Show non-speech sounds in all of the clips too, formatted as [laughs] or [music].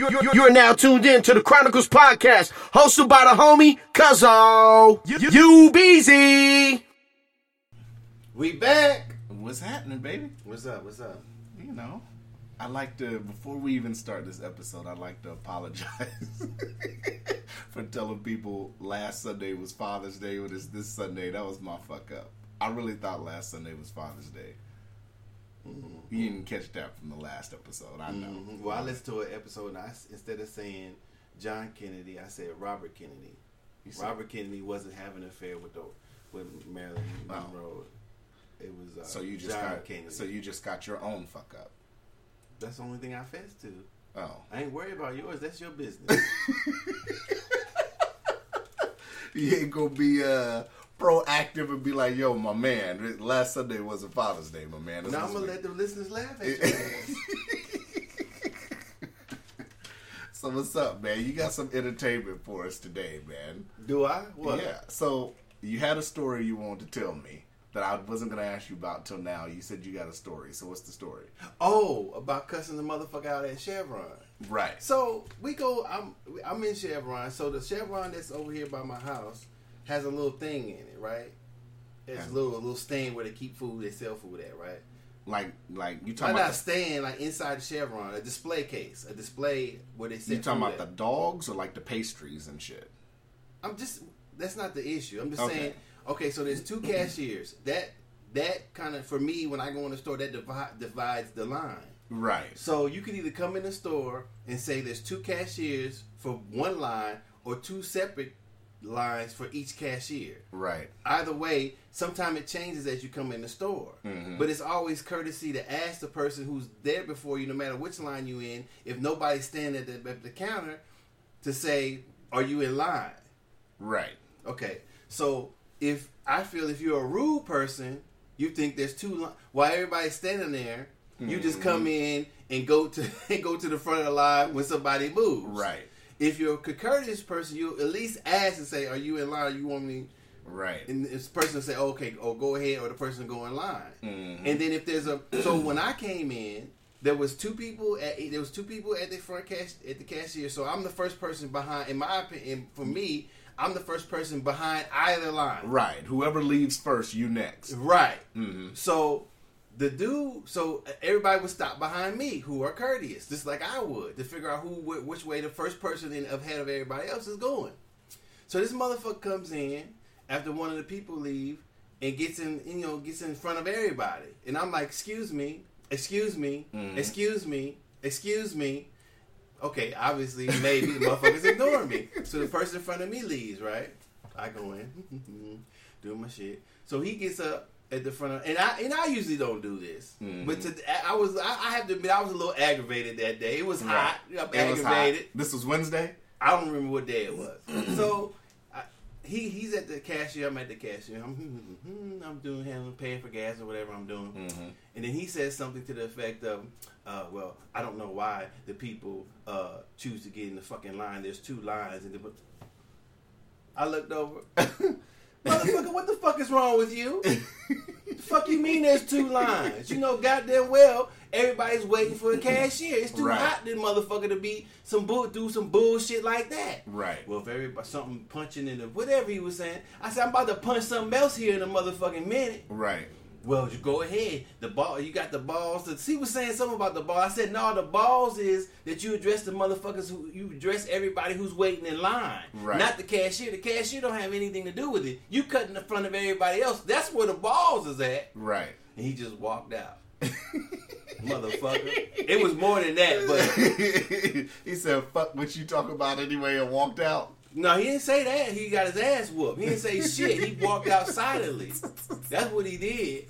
You, you, you are now tuned in to the Chronicles podcast, hosted by the homie Cuzzo. You, you Beezy. We back. What's happening, baby? What's up? What's up? You know, I like to before we even start this episode, I'd like to apologize [laughs] for telling people last Sunday was Father's Day when it's this Sunday. That was my fuck up. I really thought last Sunday was Father's Day. You didn't catch that from the last episode. I know. Mhm. Well, I listened to an episode and I, instead of saying John Kennedy, I said Robert Kennedy. Robert Kennedy wasn't having an affair with the with Marilyn Oh. Monroe. It was uh, So you just John got Kennedy. so you just got your own fuck up. That's the only thing I fessed to. Oh. I ain't worried about yours. That's your [laughs] business. You ain't gonna be uh proactive and be like, yo, my man, last Sunday was a Father's Day, my man. This now I'm gonna me." let the listeners laugh at [laughs] ass. So what's up, man? You got some entertainment for us today, man. Do I? What? Yeah. So you had a story you wanted to tell me that I wasn't gonna ask you about till now. You said you got a story. So what's the story? Oh, about cussing the motherfucker out at Chevron. Right. So we go. I'm I'm in Chevron. So the Chevron that's over here by my house has a little thing in it, right? It's a little a little stand where they keep food, they sell food at, right? Like like you talking not about a stand like inside the Chevron, a display case, a display where they the, sell you talking food about the at. dogs or like the pastries and shit? I'm just that's not the issue. I'm just Okay. saying. Okay, so there's two cashiers. That that kind of for me when I go in the store that divi- divides the line. Right. So you can either come in the store and say there's two cashiers for one line or two separate lines for each cashier. Right. Either way, sometimes it changes as you come in the store. Mhm. But it's always courtesy to ask the person who's there before you, no matter which line you in, if nobody's standing at the, at the counter, to say, "Are you in line?" Right. Okay, so if I feel if you're a rude person, you think there's two li- while everybody's standing there, you just come in and go to and [laughs] go to the front of the line when somebody moves. Right. If you're a courteous person, you at least ask and say, "Are you in line? you want me?" Right. And this person will say, "Okay, or go ahead," or the person will go in line. Mhm. And then if there's a so when I came in, there was two people at there was two people at the front cash at the cashier. So I'm the first person behind. In my opinion, for me, I'm the first person behind either line. Right. Whoever leaves first, you next. Right. Mhm. So the dude, so everybody would stop behind me, who are courteous, just like I would, to figure out who, which way the first person in ahead of everybody else is going. So this motherfucker comes in after one of the people leave and gets in, you know, gets in front of everybody, and I'm like, "Excuse me, excuse me, Mhm. excuse me, excuse me." Okay, obviously, maybe the motherfucker's [laughs] ignoring me. So the person in front of me leaves, right? I go in, [laughs] doing my shit. So he gets up at the front of, and I and I usually don't do this, Mhm. but to, I was I, I have to admit I was a little aggravated that day. It was hot. I'm It was hot. aggravated. This was Wednesday. I don't remember what day it was. [clears throat] so I, he he's at the cashier. I'm at the cashier. I'm hmm, I'm doing handling paying for gas or whatever I'm doing. Mm-hmm. And then he says something to the effect of, uh, "Well, I don't know why the people uh, choose to get in the fucking line. There's two lines." And the, I looked over, [laughs] motherfucker. What the fuck is wrong with you? the fuck you mean there's two lines? You know goddamn well everybody's waiting for a cashier. It's too Right. hot, this motherfucker, to be some bull, do some bullshit like that. Right. Well, if everybody something punching in the whatever he was saying, I said I'm about to punch something else here in a motherfucking minute. Right. Well, you go ahead. The ball, you got the balls. He was saying something about the ball. I said, no, the balls is that you address the motherfuckers who you address everybody who's waiting in line, Right. not the cashier. The cashier don't have anything to do with it. You cut in the front of everybody else. That's where the balls is at. Right. And he just walked out, [laughs] motherfucker. It was more than that, but [laughs] he said, "Fuck what you talk about anyway," and walked out. No, he didn't say that. He got his ass whooped. He didn't say shit. He walked out silently. That's what he did.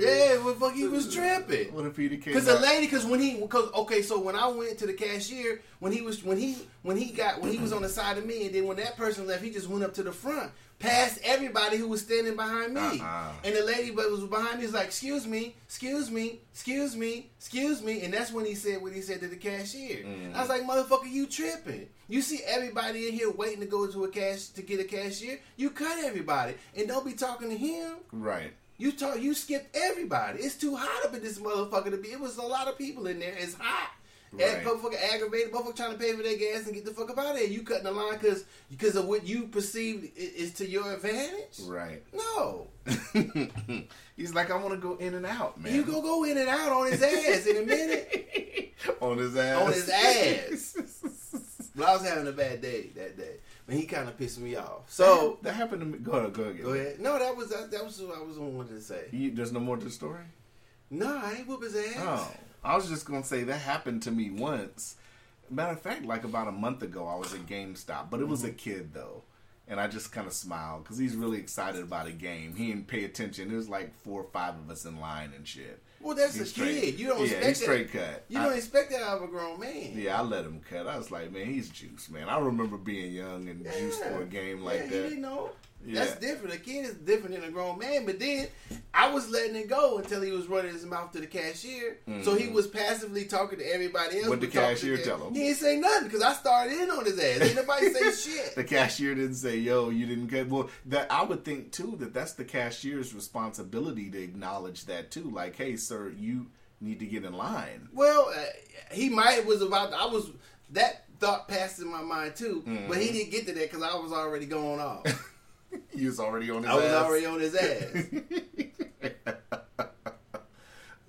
Yeah, well, fuck, he was tripping. What if he came? Because the lady, because when he, because okay, so when I went to the cashier, when he was, when he, when he got, when he was on the side of me, and then when that person left, he just went up to the front, past everybody who was standing behind me, Uh-uh. and the lady but was behind me was like, "Excuse me, excuse me, excuse me, excuse me," and that's when he said what he said to the cashier. Mm. I was like, "Motherfucker, you tripping? You see everybody in here waiting to go to a cash to get a cashier? You cut everybody, and don't be talking to him." Right. You talk, you skipped everybody. It's too hot up in this motherfucker to be. It was a lot of people in there. It's hot. Right. Motherfucker aggravated, motherfucker trying to pay for their gas and get the fuck up out of here. You cutting the line because because of what you perceive is to your advantage. Right. No, [laughs] He's like, I want to go in and out, man. you go go in and out on his ass in a minute. [laughs] on his ass. On his ass. [laughs] But I was having a bad day that day, but he kind of pissed me off. So that happened to me. Go ahead. Go ahead. go ahead. No, that was that, that was what I was wanting to say. You, there's no more to the story. No, I ain't whoop his ass. Oh, I was just gonna say that happened to me once. Matter of fact, like about a month ago, I was at GameStop, but it was a mm-hmm. kid though, and I just kind of smiled because he's really excited about a game. He didn't pay attention. There was like four or five of us in line and shit. Well, that's He's a straight. kid. You don't Yeah, expect he's that. straight cut. You I- don't expect that out of a grown man. Yeah, I let him cut. I was like, man, he's juice, man. I remember being young and juiced for a game like yeah, He that. didn't know. Yeah. That's different. A kid is different than a grown man. But then I was letting it go until he was running his mouth to the cashier. So he was passively talking to everybody else. Mm-hmm. What'd the cashier to tell him? He didn't say nothing because I started in on his ass. Ain't nobody say [laughs] shit. The cashier didn't say, "Yo, you didn't get." Well, that I would think too that that's the cashier's responsibility to acknowledge that too. Like, hey, sir, you need to get in line. Well, uh, he might was about. I was that thought passed in my mind too, but Mm-hmm. he didn't get to that because I was already going off. [laughs] He was already on his I was already on his ass.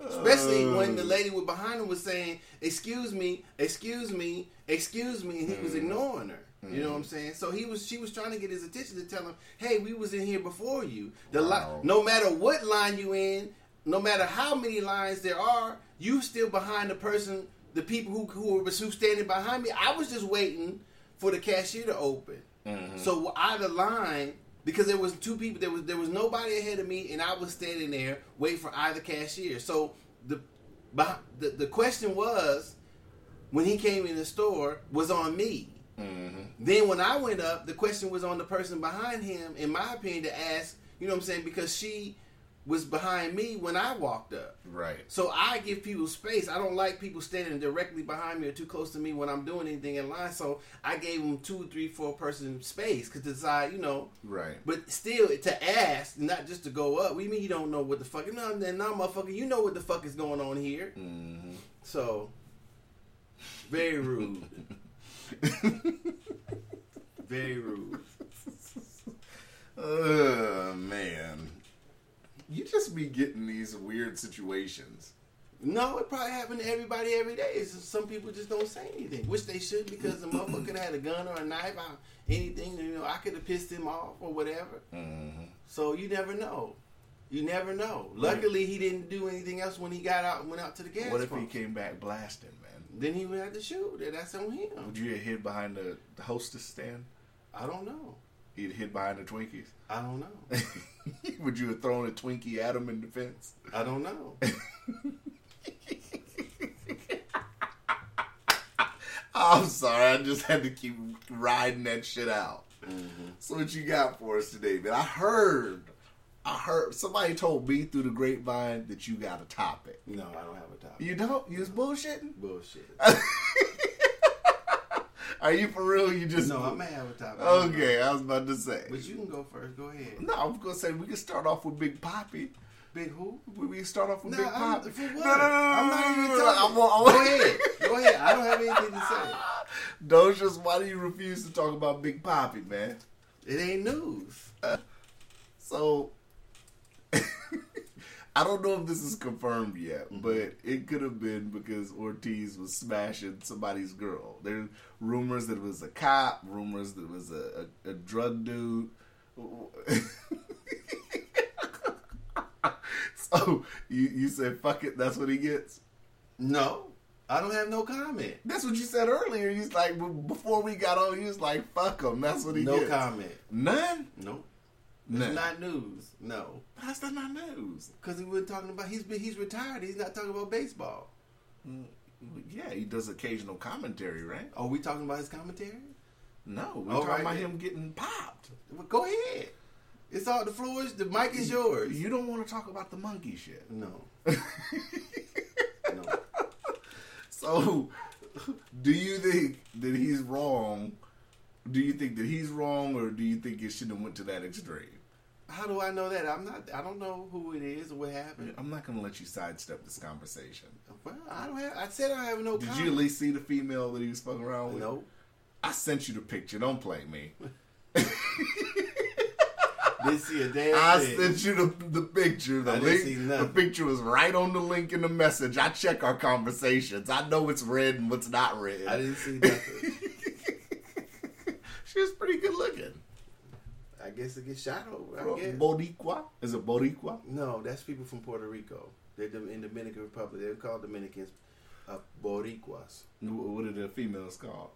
[laughs] Especially when the uh. lady was behind him was saying, "Excuse me, excuse me, excuse me," and he was mm. ignoring her. You know what I'm mm. saying? So he was, she was trying to get his attention to tell him, "Hey, we was in here before you. The Wow. li- no matter what line you in, no matter how many lines there are, you still behind the person, the people who who were who standing behind me. I was just waiting for the cashier to open. Mm-hmm. So out of line because there was two people. There was there was nobody ahead of me, and I was standing there waiting for either cashier. So the the, the question was when he came in the store was on me. Mm-hmm. Then when I went up, the question was on the person behind him. In my opinion, to ask, you know what I'm saying, because she was behind me when I walked up. Right. So I give people space. I don't like people standing directly behind me or too close to me when I'm doing anything in line. So I gave them two, three, four person space because decide, you know. Right. But still, to ask, not just to go up. We mean you don't know what the fuck? No, then no, motherfucker. You know what the fuck is going on here. Mm-hmm. So very [laughs] rude. very rude. [laughs] Oh man, you just be getting these weird situations. No, it probably happened to everybody every day. It's just some people just don't say anything, which they should because the motherfucker could have had a gun or a knife or anything. You know, I could have pissed him off or whatever. Mm-hmm. So you never know. You never know. Luckily, he didn't do anything else when he got out and went out to the gas What if he came back blasting, man? Then he would have to shoot. and That's on him. Would you have hid behind the, the hostess stand? I don't know. He'd hit behind the Twinkies. I don't know. [laughs] Would you have thrown a Twinkie at him in defense? I don't know. [laughs] I'm sorry, I just had to keep riding that shit out. Mm-hmm. So what you got for us today, man? I heard, I heard somebody told me through the grapevine that you got a topic. No, I don't have a topic. You don't? You was bullshitting? Bullshit. [laughs] Are you for real? You just No, I may have a topic. Okay, I was about to say. But you can go first. Go ahead. No, I'm gonna say we can start off with Big Papi. Big who? We can start off with No, Big I'm, Papi. No, no, no, no, I'm not no, even talking. I want- I want- Go ahead. Go ahead. I don't have anything to say. Docious, why do you refuse to talk about Big Papi, man? It ain't news. So I don't know if this is confirmed yet, mm-hmm. but it could have been because Ortiz was smashing somebody's girl. There's rumors that it was a cop, rumors that it was a, a, a drug dude. [laughs] so you you said fuck it, that's what he gets. No, I don't have no comment. That's what you said earlier. He's like before we got on, he was like fuck him. That's what he No gets. comment. None. Nope. It's not news. No, How's that not news? because he wasn't talking about. He's been, he's retired. He's not talking about baseball. Mm, yeah, he does occasional commentary, right? Are we talking about his commentary? No, we're All talking right, about then. him getting popped. Well, go ahead. It's all the floor. is- The mic is yours. You don't want to talk about the monkey shit. No. [laughs] no. So, do you think that he's wrong? Do you think that he's wrong, or do you think it should have went to that extreme? How do I know that? I'm not. I don't know who it is or what happened. I'm not gonna let you sidestep this conversation. Well, I don't have. I said I have no. Did comment. you at least see the female that he was fucking around with? Nope. I sent you the picture. Don't play me. [laughs] Didn't see a damn I thing. sent you the, the picture. The I didn't link. The picture was right on the link in the message. I check our conversations. I know what's red and what's not red. I didn't see nothing. [laughs] she was pretty good looking. I guess it gets shot over. I guess. Boricua? Is it Boricua? No, that's people from Puerto Rico. They're in Dominican Republic. They're called Dominicans, uh, Boricuas. What are the females called?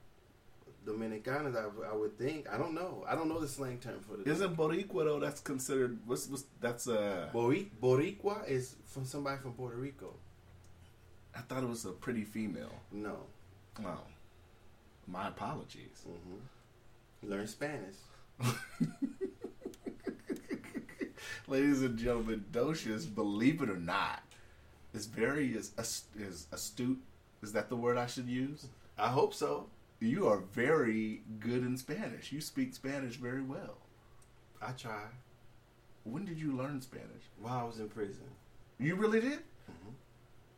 Dominicanas, I, I would think. I don't know. I don't know the slang term for the. Isn't Boricua though? That's considered. What's, what's that's uh? Bori- Boricua is from somebody from Puerto Rico. I thought it was a pretty female. No. Oh, my apologies. hmm Learn Spanish. [laughs] Ladies and gentlemen, Docious, believe it or not, is very is, is astute. Is that the word I should use? I hope so. You are very good in Spanish. You speak Spanish very well. I try. When did you learn Spanish? While I was in prison. You really did? Mm-hmm.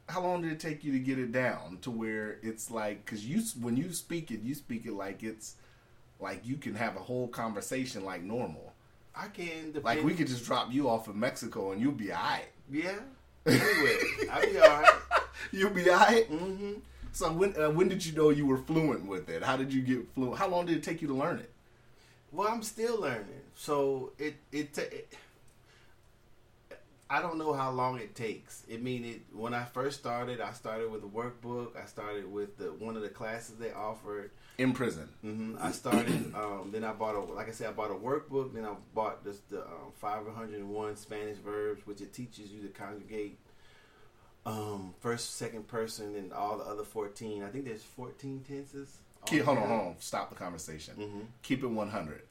How long did it take you to get it down to where it's like? Because you, when you speak it, you speak it like it's like you can have a whole conversation like normal. I can. Depend- Like we could just drop you off in Mexico and you'll be alright. Yeah. Anyway, I'll be alright. [laughs] You'll be alright. hmm So when uh, when did you know you were fluent with it? How did you get fluent? How long did it take you to learn it? Well, I'm still learning. So it it, ta- it I don't know how long it takes. I mean, it when I first started, I started with a workbook. I started with the one of the classes they offered. In prison. hmm I started. [clears throat] Um, then I bought a like I said, I bought a workbook. Then I bought just the um, 501 Spanish verbs, which it teaches you to conjugate um, first, second person, and all the other 14. I think there's 14 tenses. Keep, hold on, hold on. Stop the conversation. hmm Keep it one hundred.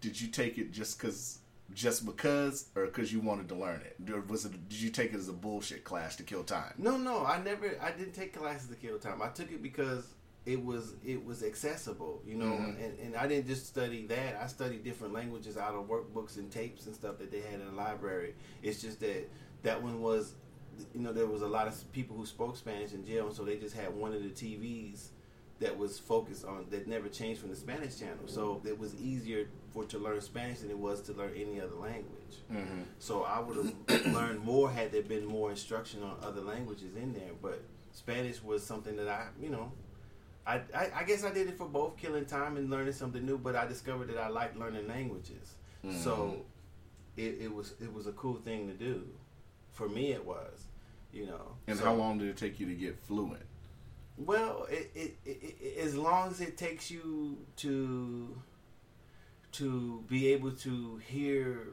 Did you take it just cause, just because, or because you wanted to learn it? Or was it? Did you take it as a bullshit class to kill time? No, no, I never. I didn't take classes to kill time. I took it because it was it was accessible, you know, Mhm. and, and I didn't just study that. I studied different languages out of workbooks and tapes and stuff that they had in the library. It's just that that one was, you know, there was a lot of people who spoke Spanish in jail, and so they just had one of the TVs that was focused on that never changed from the Spanish channel. So it was easier for to learn Spanish than it was to learn any other language. Mm-hmm. So I would have [coughs] learned more had there been more instruction on other languages in there. But Spanish was something that I, you know, I, I, I guess I did it for both killing time and learning something new. But I discovered that I like learning languages. So mm-hmm. it, it was it was a cool thing to do. For me, it was, you know. And So- how long did it take you to get fluent? well, it, it, it, as long as it takes you to to be able to hear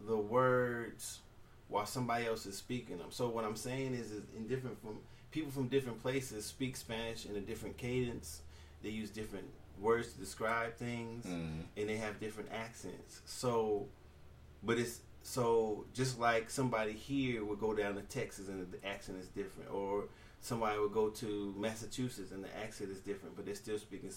the words while somebody else is speaking them. So what I'm saying is, is in different from people from different places speak Spanish in a different cadence. They use different words to describe things, Mhm. and they have different accents. So, but it's so just like somebody here would go down to Texas and the accent is different, or somebody would go to Massachusetts and the accent is different, but they're still speaking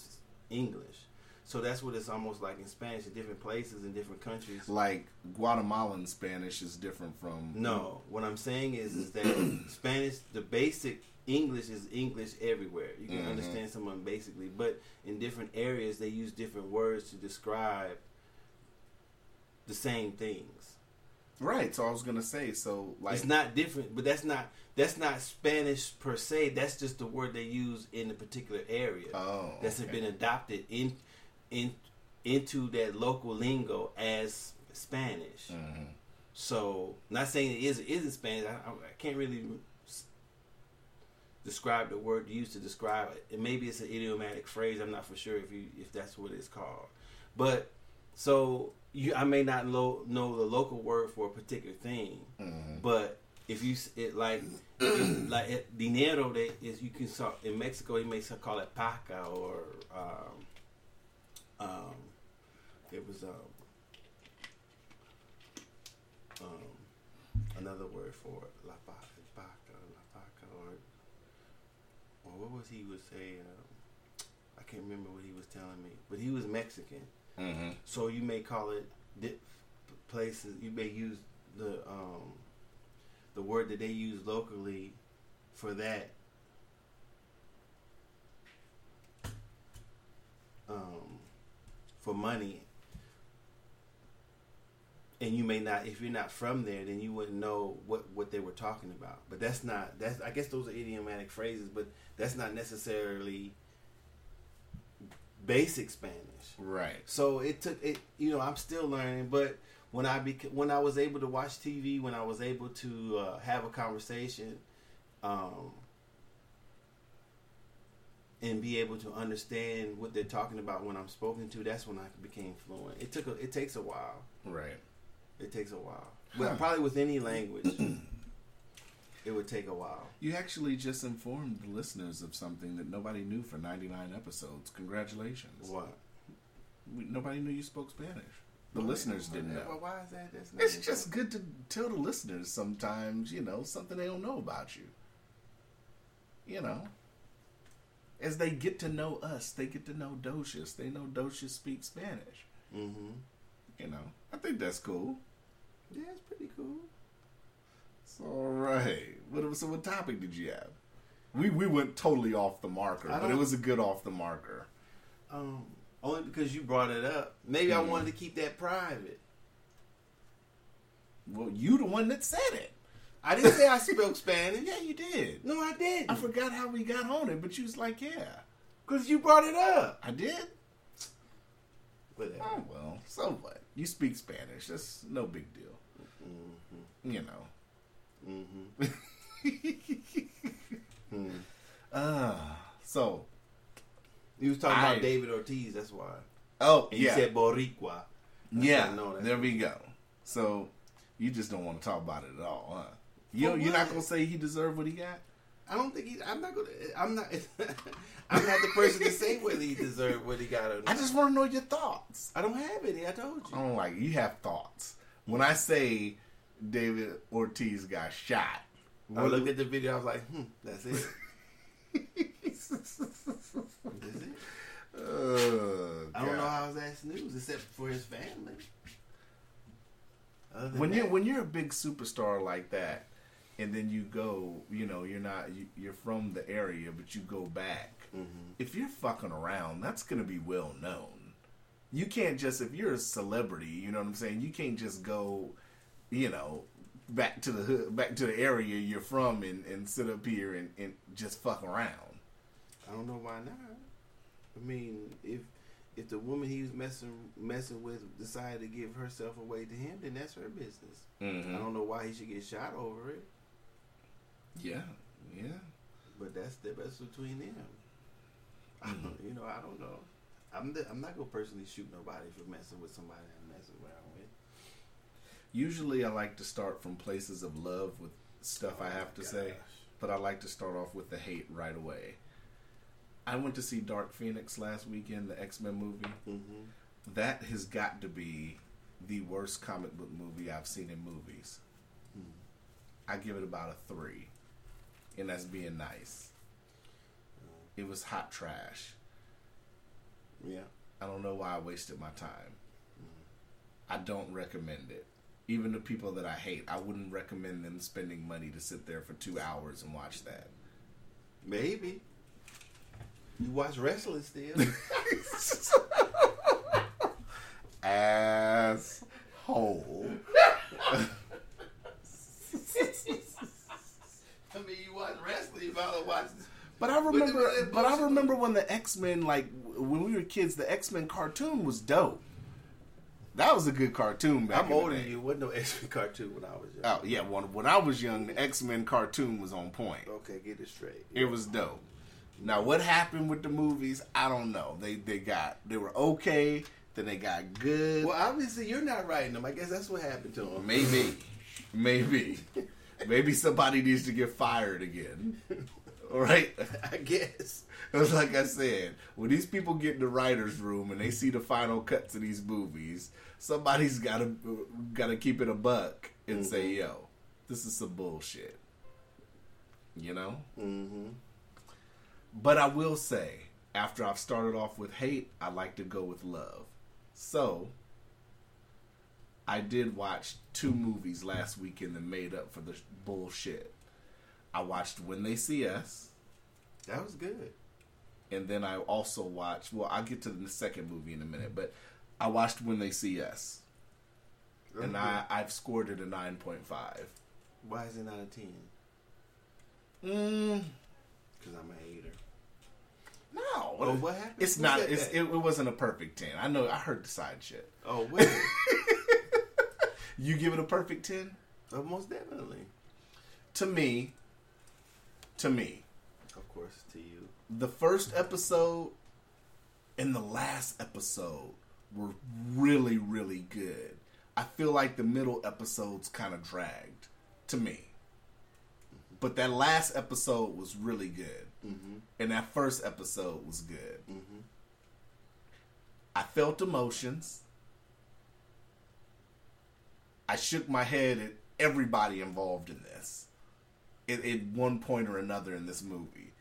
English. So that's what it's almost like in Spanish in different places in different countries. Like Guatemalan Spanish is different from No, what I'm saying is is that [clears throat] Spanish, the basic English is English everywhere. You can Mhm. understand someone basically, but in different areas they use different words to describe the same things. Right. So I was gonna say so like it's not different, but that's not that's not Spanish per se. That's just the word they use in a particular area. oh that's okay. been adopted in in into that local lingo as Spanish. Mhm. So, not saying it is isn't Spanish. I, I can't really s- describe the word used to describe it. And maybe it's an idiomatic phrase. I'm not for sure if you if that's what it's called. But so you, I may not lo- know the local word for a particular thing. Mhm. But if you it like it, [clears throat] like it, dinero, they is you can saw in Mexico they may call it paca or um, um, it was um, um, another word for la paca, la paca, or or what was he would say? Um, I can't remember what he was telling me, but he was Mexican. Mhm. So you may call it di- places you may use the um, the word that they use locally for that um, for money and you may not if you're not from there then you wouldn't know what what they were talking about but that's not that's i guess those are idiomatic phrases but that's not necessarily basic spanish Right. so it took it you know i'm still learning but when i bec- when i was able to watch tv when i was able to uh, have a conversation um and be able to understand what they're talking about when i'm spoken to that's when i became fluent it took a, it takes a while Right. it takes a while. But Huh. probably with any language, [clears throat] it would take a while. You actually just informed the listeners of something that nobody knew for 99 episodes. Congratulations. What? We, nobody knew you spoke Spanish. The listeners didn't Well, know. why is that? That's not It's just good to tell the listeners sometimes, you know, something they don't know about you. You know. As they get to know us, they get to know Docious. They know Docious speaks Spanish. Mm-hmm. You know. I think that's cool. Yeah, it's pretty cool. It's all right. What, so what topic did you have? We we went totally off the marker, but it was a good off the marker. Um, only because you brought it up. Maybe I Mhm. wanted to keep that private. Well, you the one that said it. I didn't say I spoke Spanish. Yeah, you did. No, I didn't. I forgot how we got on it, but you was like, yeah, Because you brought it up. I did. Whatever. Oh well, so what? You speak Spanish. That's no big deal. Mm-hmm. You know. Mm-hmm. mm. [laughs] Ah, so You was talking I- about David Ortiz. That's why. oh And you yeah, said Boricua. That's yeah. I know. There we go. So you just don't want to talk about it at all, huh? You you're not gonna say he deserved what he got. I don't think he. I'm not gonna. I'm not. [laughs] I'm not the person to say whether he deserved what he got or not. I just want to know your thoughts. I don't have any. I told you. I don't like you have thoughts. When I say David Ortiz got shot, I looked at the video. I was like, hmm, that's it. [laughs] That's it. Uh, I don't know how that's news except for his family. When you when you're a big superstar like that, and then you go, you know, you're not you, you're from the area, but you go back. Mhm. If you're fucking around, that's gonna be well known. You can't just if you're a celebrity, you know what I'm saying. You can't just go, you know, back to the hood, back to the area you're from, and, and sit up here and, and just fuck around. I don't know why not. I mean, if if the woman he was messing messing with decided to give herself away to him, then that's her business. Mm-hmm. I don't know why he should get shot over it, Yeah, yeah. but that's the best between them. Mhm. you know, I don't know. I'm the, I'm not gonna personally shoot nobody for messing with somebody I'm messing around with. Usually, I like to start from places of love with stuff I have to say, but I like to start off with the hate right away. I went to see Dark Phoenix last weekend, the X Men movie. Mhm. That has got to be the worst comic book movie I've seen in movies. Hmm. I give it about a three, and that's being nice. It was hot trash. Yeah. I don't know why I wasted my time. Mm-hmm. I don't recommend it. Even the people that I hate, I wouldn't recommend them spending money to sit there for two hours and watch that. Maybe. You watch wrestling still. [laughs] Asshole. [laughs] I mean, you watch wrestling, you might as well watch. But I remember, But- but I remember when the X Men, like when we were kids, the X Men cartoon was dope. That was a good cartoon back. I'm in the older day. than you. Wasn't no X-Men [laughs] cartoon when I was young. Oh yeah, when when I was young, the X Men cartoon was on point. Okay, get it straight. It was dope. Now, what happened with the movies? I don't know. They they got they were okay. Then they got good. Well, obviously you're not writing them. I guess that's what happened to them. Maybe, maybe, [laughs] maybe somebody needs to get fired again. All right. [laughs] I guess. It's like I said, when these people get in the writers' room and they see the final cuts of these movies, somebody's got to got to keep it a buck and say, "Yo, this is some bullshit." You know. Mm-hmm. But I will say, after I've started off with hate, I like to go with love. So, I did watch two movies last weekend that made up for the bullshit. I watched When They See Us, That was good. and then I also watched. Well, I'll get to the second movie in a minute, but I watched When They See Us, and I I've scored it a nine point five. Why is it not a ten? Mm, Because I'm a hater. no, Oh, what happened? It's Who not. It's, it, it wasn't a perfect ten. I know. I heard the side shit. Oh, wait. [laughs] You give it a perfect ten? oh, most definitely. To me, to me, Of course, to you. the first episode and the last episode were really, really good. I feel like the middle episodes kind of dragged to me. But that last episode was really good. Mm-hmm. And that first episode was good. Mm-hmm. I felt emotions. I shook my head at everybody involved in this, at, at one point or another in this movie.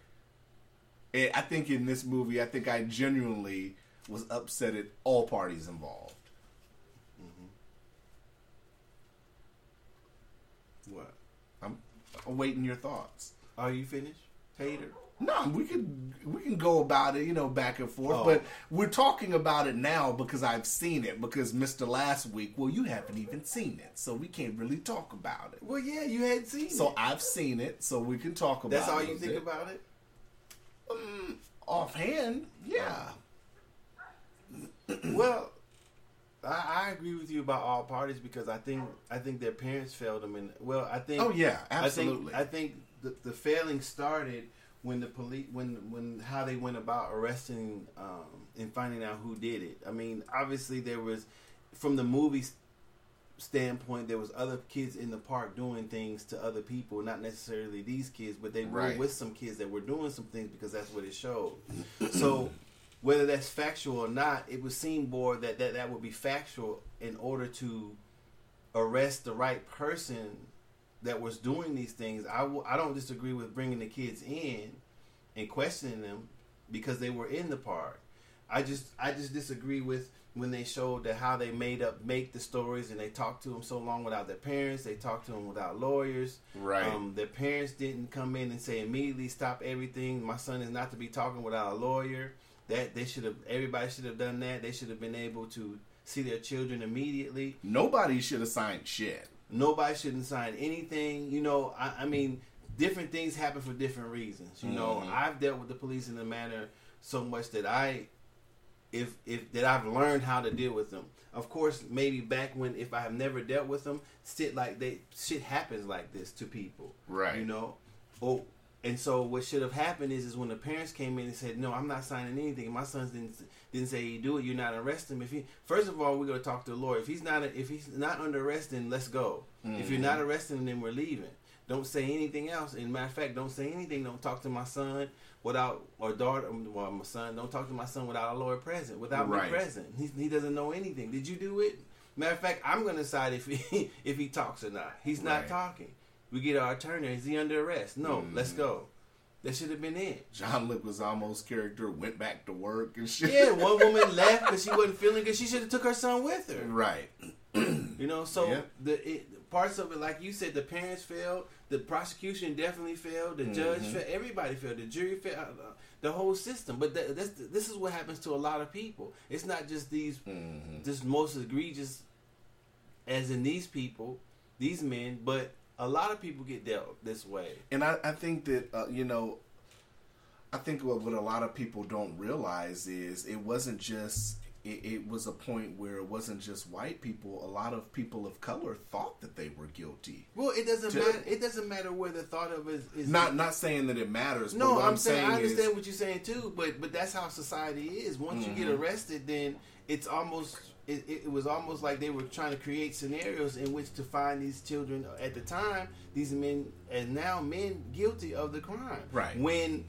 And I think in this movie, I think I genuinely was upset at all parties involved. Mm-hmm. What? I'm awaiting your thoughts. Are you finished? Hater. No, we can we can go about it, you know, back and forth. Oh. But we're talking about it now because I've seen it. Because Mister last week, well, you haven't even seen it, so we can't really talk about it. Well, yeah, you hadn't seen it. So it. I've seen it, so we can talk about. It. That's all you think bit. about it? Um, offhand, yeah. [clears throat] well, I, I agree with you about all parties because I think I think their parents failed them, and well, I think Oh yeah, absolutely. I think, I think the, the failing started when the police when when how they went about arresting um, and finding out who did it. I mean, obviously there was from the movie standpoint there was other kids in the park doing things to other people, not necessarily these kids, but they Right. were with some kids that were doing some things because that's what it showed. so whether that's factual or not, it would seem more that, that that would be factual in order to arrest the right person that was doing these things. I w- I don't disagree with bringing the kids in and questioning them because they were in the park. I just I just disagree with when they showed that how they made up make the stories and they talked to them so long without their parents. They talked to them without lawyers. right. Um, their parents didn't come in and say immediately stop everything. My son is not to be talking without a lawyer. That they should have. Everybody should have done that. They should have been able to see their children immediately. Nobody should have signed shit. Nobody shouldn't sign anything. You know, I, I mean, different things happen for different reasons. You know, Mhm. I've dealt with the police in a manner so much that I, if if that I've learned how to deal with them. Of course, maybe back when if I have never dealt with them, shit like they shit happens like this to people. Right. You know, oh, and so what should have happened is is when the parents came in and said, "No, I'm not signing anything." My son didn't didn't say he do it. You're not arresting him. If he first of all, we're gonna talk to the lawyer. If he's not if he's not under arrest, then let's go. If you're not mm-hmm. arresting him, then we're leaving. Don't say anything else. And matter of fact, don't say anything. Don't talk to my son without or daughter. Um, well, my son. Don't talk to my son without a lawyer present. Without Right. me present. He, he doesn't know anything. Did you do it? Matter of fact, I'm gonna decide if he [laughs] if he talks or not. He's not Right. talking. We get our attorney. Is he under arrest? No. Let's go. That should have been it. John Leguizamo's character went back to work and shit. Yeah, one woman [laughs] left because she wasn't feeling good. She should have took her son with her. Right. [clears throat] You know, so Yeah. the it, parts of it, like you said, the parents failed. The prosecution definitely failed. The judge Mhm. failed. Everybody failed. The jury failed. uh, The whole system. But that, that's this is what happens to a lot of people. It's not just these, Mhm. just most egregious, as in these people, these men, but a lot of people get dealt this way. And I, I think that uh, you know, I think what, what a lot of people don't realize is it wasn't just. It, it was a point where it wasn't just white people. A lot of people of color thought that they were guilty. Well, it doesn't To- matter. It doesn't matter where the thought of it is. Not not saying that it matters. but No, what I'm, saying, I is- understand what you're saying too, but but that's how society is. Once you get Mhm. arrested, then it's almost it, it, was almost like they were trying to create scenarios in which to find these children at the time, these men and now men guilty of the crime. Right. When,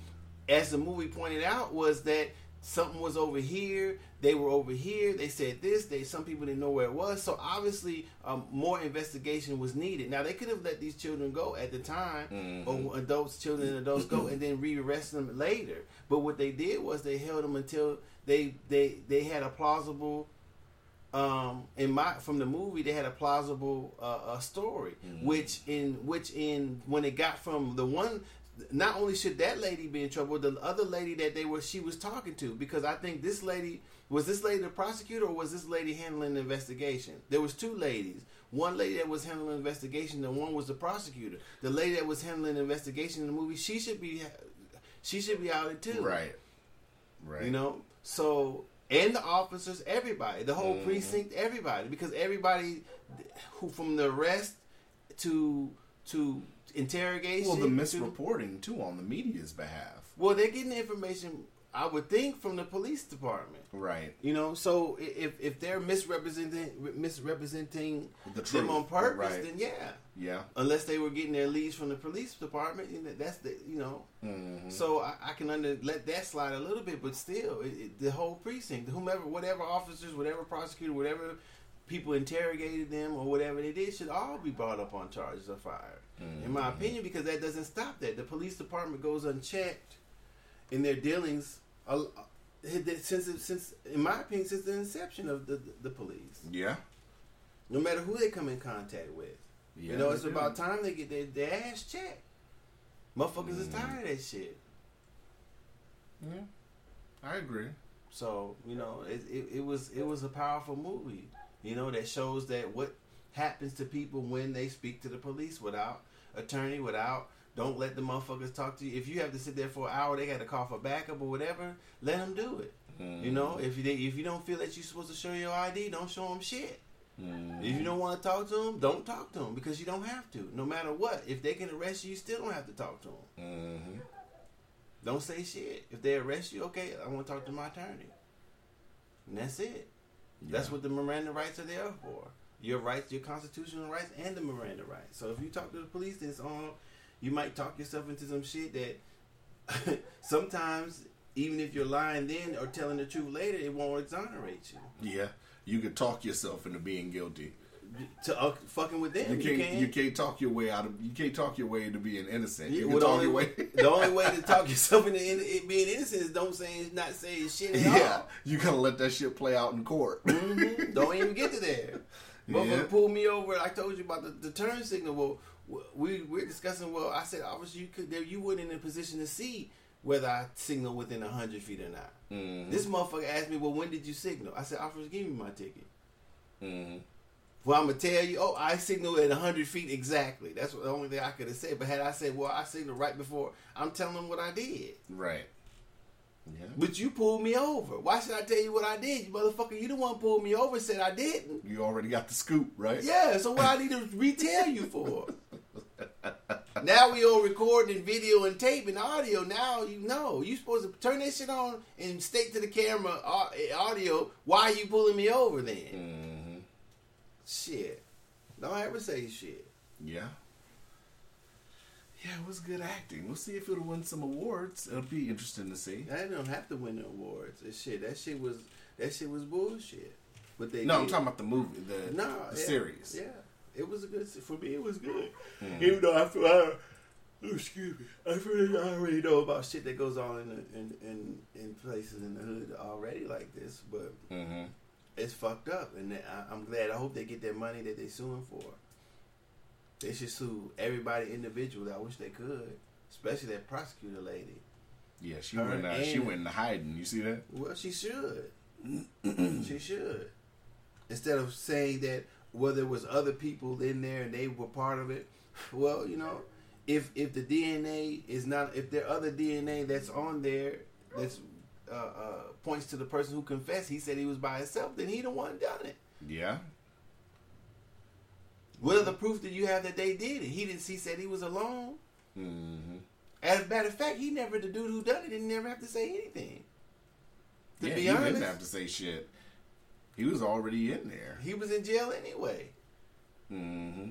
as the movie pointed out, was that something was over here, they were over here, they said this, they some people didn't know where it was. So obviously, um, more investigation was needed. Now they could have let these children go at the time, Mhm. or adults, children, and adults go, and then re-arrest them later. But what they did was they held them until they they they had a plausible um, in my from the movie they had a plausible uh, uh, story, which in which in when it got from the one. Not only should that lady be in trouble, the other lady that they were she was talking to, because I think this lady was this lady the prosecutor or was this lady handling the investigation? There was two ladies. One lady that was handling the investigation, and one was the prosecutor. The lady that was handling the investigation in the movie, she should be she should be out it too. Right. Right. You know, so and the officers, everybody, the whole mm-hmm. precinct, everybody, because everybody who from the arrest to to interrogation. Well, the to- misreporting too on the media's behalf. well, they're getting information. I would think from the police department. Right. You know, so if if they're misrepresenting misrepresenting The them truth, on purpose, right. then yeah. Yeah. Unless they were getting their leads from the police department, know, that's the you know. Mhm. So I, I can under let that slide a little bit, but still, it, it, the whole precinct, whomever, whatever officers, whatever prosecutor, whatever people interrogated them or whatever they did, should all be brought up on charges of fire. In my opinion, because that doesn't stop that. The police department goes unchecked in their dealings. uh, Since, since, in my opinion, since the inception of the, the police, Yeah. no matter who they come in contact with, Yeah. you know, it's do. about time they get their, their ass checked. Motherfuckers is Mm. tired of that shit. Yeah. I agree. So you know, it, it, it was it was a powerful movie. You know that shows that what happens to people when they speak to the police without attorney, without don't let the motherfuckers talk to you. If you have to sit there for an hour, they got to call for backup or whatever. Let them do it. You know, if you if you don't feel that you're supposed to show your ID, don't show them shit. Mm-hmm. If you don't want to talk to them, don't talk to them because you don't have to. No matter what, if they can arrest you, you still don't have to talk to them. Mm-hmm. Don't say shit. If they arrest you, okay, I want to talk to my attorney. And that's it. That's what the Miranda rights are there for. Your rights, your constitutional rights, and the Miranda rights. So if you talk to the police, then it's on. You might talk yourself into some shit that [laughs] sometimes, even if you're lying then or telling the truth later, it won't exonerate you. Yeah. You could talk yourself into being guilty. To uh, fucking with them, You you can't. can't. You can't talk your way out of. You can't talk your way into being innocent. You can the, talk only your way, [laughs] the only way to talk [laughs] yourself into in, being innocent is don't say not saying shit at yeah. all. You gotta let that shit play out in court. Mhm. Don't even get to there. [laughs] Motherfucker Yeah. pulled me over. I told you about the, the turn signal. Well, we we're discussing. Well, I said, obviously, you could. there- You weren't in a position to see whether I signal within hundred feet or not. Mhm. This motherfucker asked me, "Well, when did you signal?" I said, "Officer, give me my ticket." Mhm. Well, I'm gonna tell you. Oh, I signaled at hundred feet exactly. That's the only thing I could have said. But had I said, "Well, I signaled right before," I'm telling them what I did. Right. Yeah. But you pulled me over. Why should I tell you what I did, you motherfucker? You the one pulled me over said I didn't. You already got the scoop, right? Yeah, so what I need to retell you for? [laughs] now we all recording video and tape and audio. Now you know you supposed to turn that shit on and state to the camera au- audio why you pulling me over then. hmm Shit, don't ever say shit. Yeah. Yeah, it was good acting. We'll see if it'll win some awards. It'll be interesting to see. I don't have to win the awards. That shit, that shit was that shit was bullshit. But they No, I'm talking about the movie, the, No, the yeah, series. Yeah, it was a good. For me, it was good. Mm. Even though I feel, I, oh, excuse me, I feel I already know about shit that goes on in the, in, in in places in the hood already like this, but hmm it's fucked up, and I, I'm glad. I hope they get their money that they suing for. They should sue everybody individually. I wish they could, especially that prosecutor lady. Yeah, she Her went. Uh, she went into hiding. You see that? Well, she should. [clears throat] she should. Instead of saying that well it was other people in there and they were part of it. Well, you know, if if the DNA is not if there other DNA that's on there that's uh, uh, points to the person who confessed, he said he was by himself, then he the one done it. Yeah. What other proof did you have that they did it? He didn't. He said he was alone. hmm As a matter of fact, he never the dude who done it didn't never have to say anything. To yeah, be he honest, didn't have to say shit. He was already in there. he was in jail anyway. hmm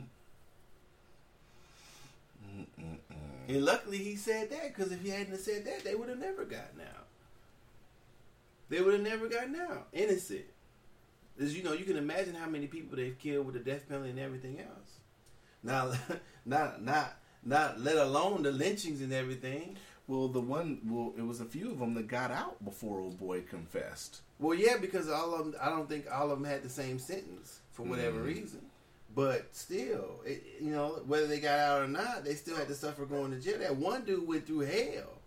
And luckily he said that because if he hadn't said that, they would have never gotten out. They would have never gotten out. Innocent. As you know, you can imagine how many people they've killed with the death penalty and everything else. Now, [laughs] not not not let alone the lynchings and everything. Well, the one, well, it was a few of them that got out before old boy confessed. Well, yeah, because all of them, I don't think all of them had the same sentence for whatever Mm. reason. But still, it, you know, whether they got out or not, they still had to suffer going to jail. That one dude went through hell.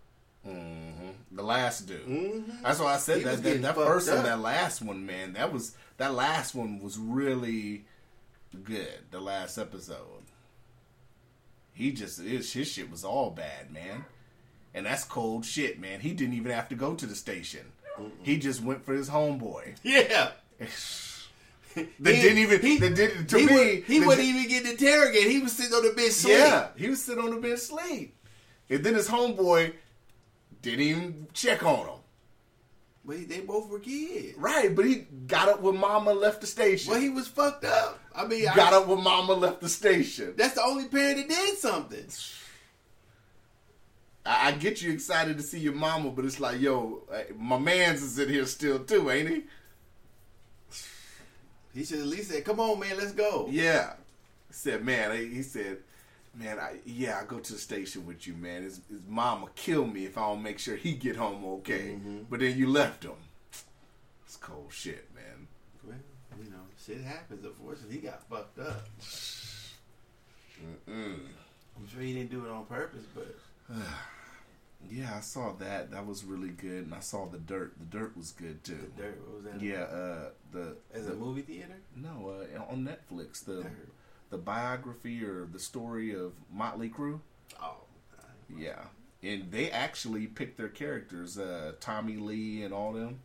hmm The last dude. Mm-hmm. That's why I said He that that, that first and that last one, man. That was that last one was really good. The last episode, he just his, his shit was all bad, man. And that's cold shit, man. He didn't even have to go to the station. He just went for his homeboy. Yeah. [laughs] They He- didn't even. he- they did to he me. Would, he wouldn't did- even get interrogated. He was sitting on the bench sleep. Yeah, he was sitting on the bench sleep, and then his homeboy didn't even check on him. But he, they both were kids. Right, but he got up when Mama left the station. Well, he was fucked up. I mean, I got I, up when Mama left the station. that's the only parent that did something. I, I get you excited to see your mama, but it's like, yo, uh, my man's is in here still too, ain't he? He should at least say, "Come on, man, let's go." Yeah. He said, man, he said, man, I, yeah, I go to the station with you, man. His, his mama kill me if I don't make sure he get home okay. Mhm. But then you left him. It's cold shit, man. Well, you know, shit happens. Unfortunately, he got fucked up. Mm-mm. I'm sure he didn't do it on purpose, but [sighs] [sighs] [sighs] Yeah, I saw that. That was really good, and I saw the dirt. The dirt was good too. the dirt. What was that? Yeah, uh, the As the, a movie theater. no uh, on Netflix the Dirt. the biography or the story of Motley Crue. Oh, Yeah, and they actually picked their characters, uh, Tommy Lee and all them.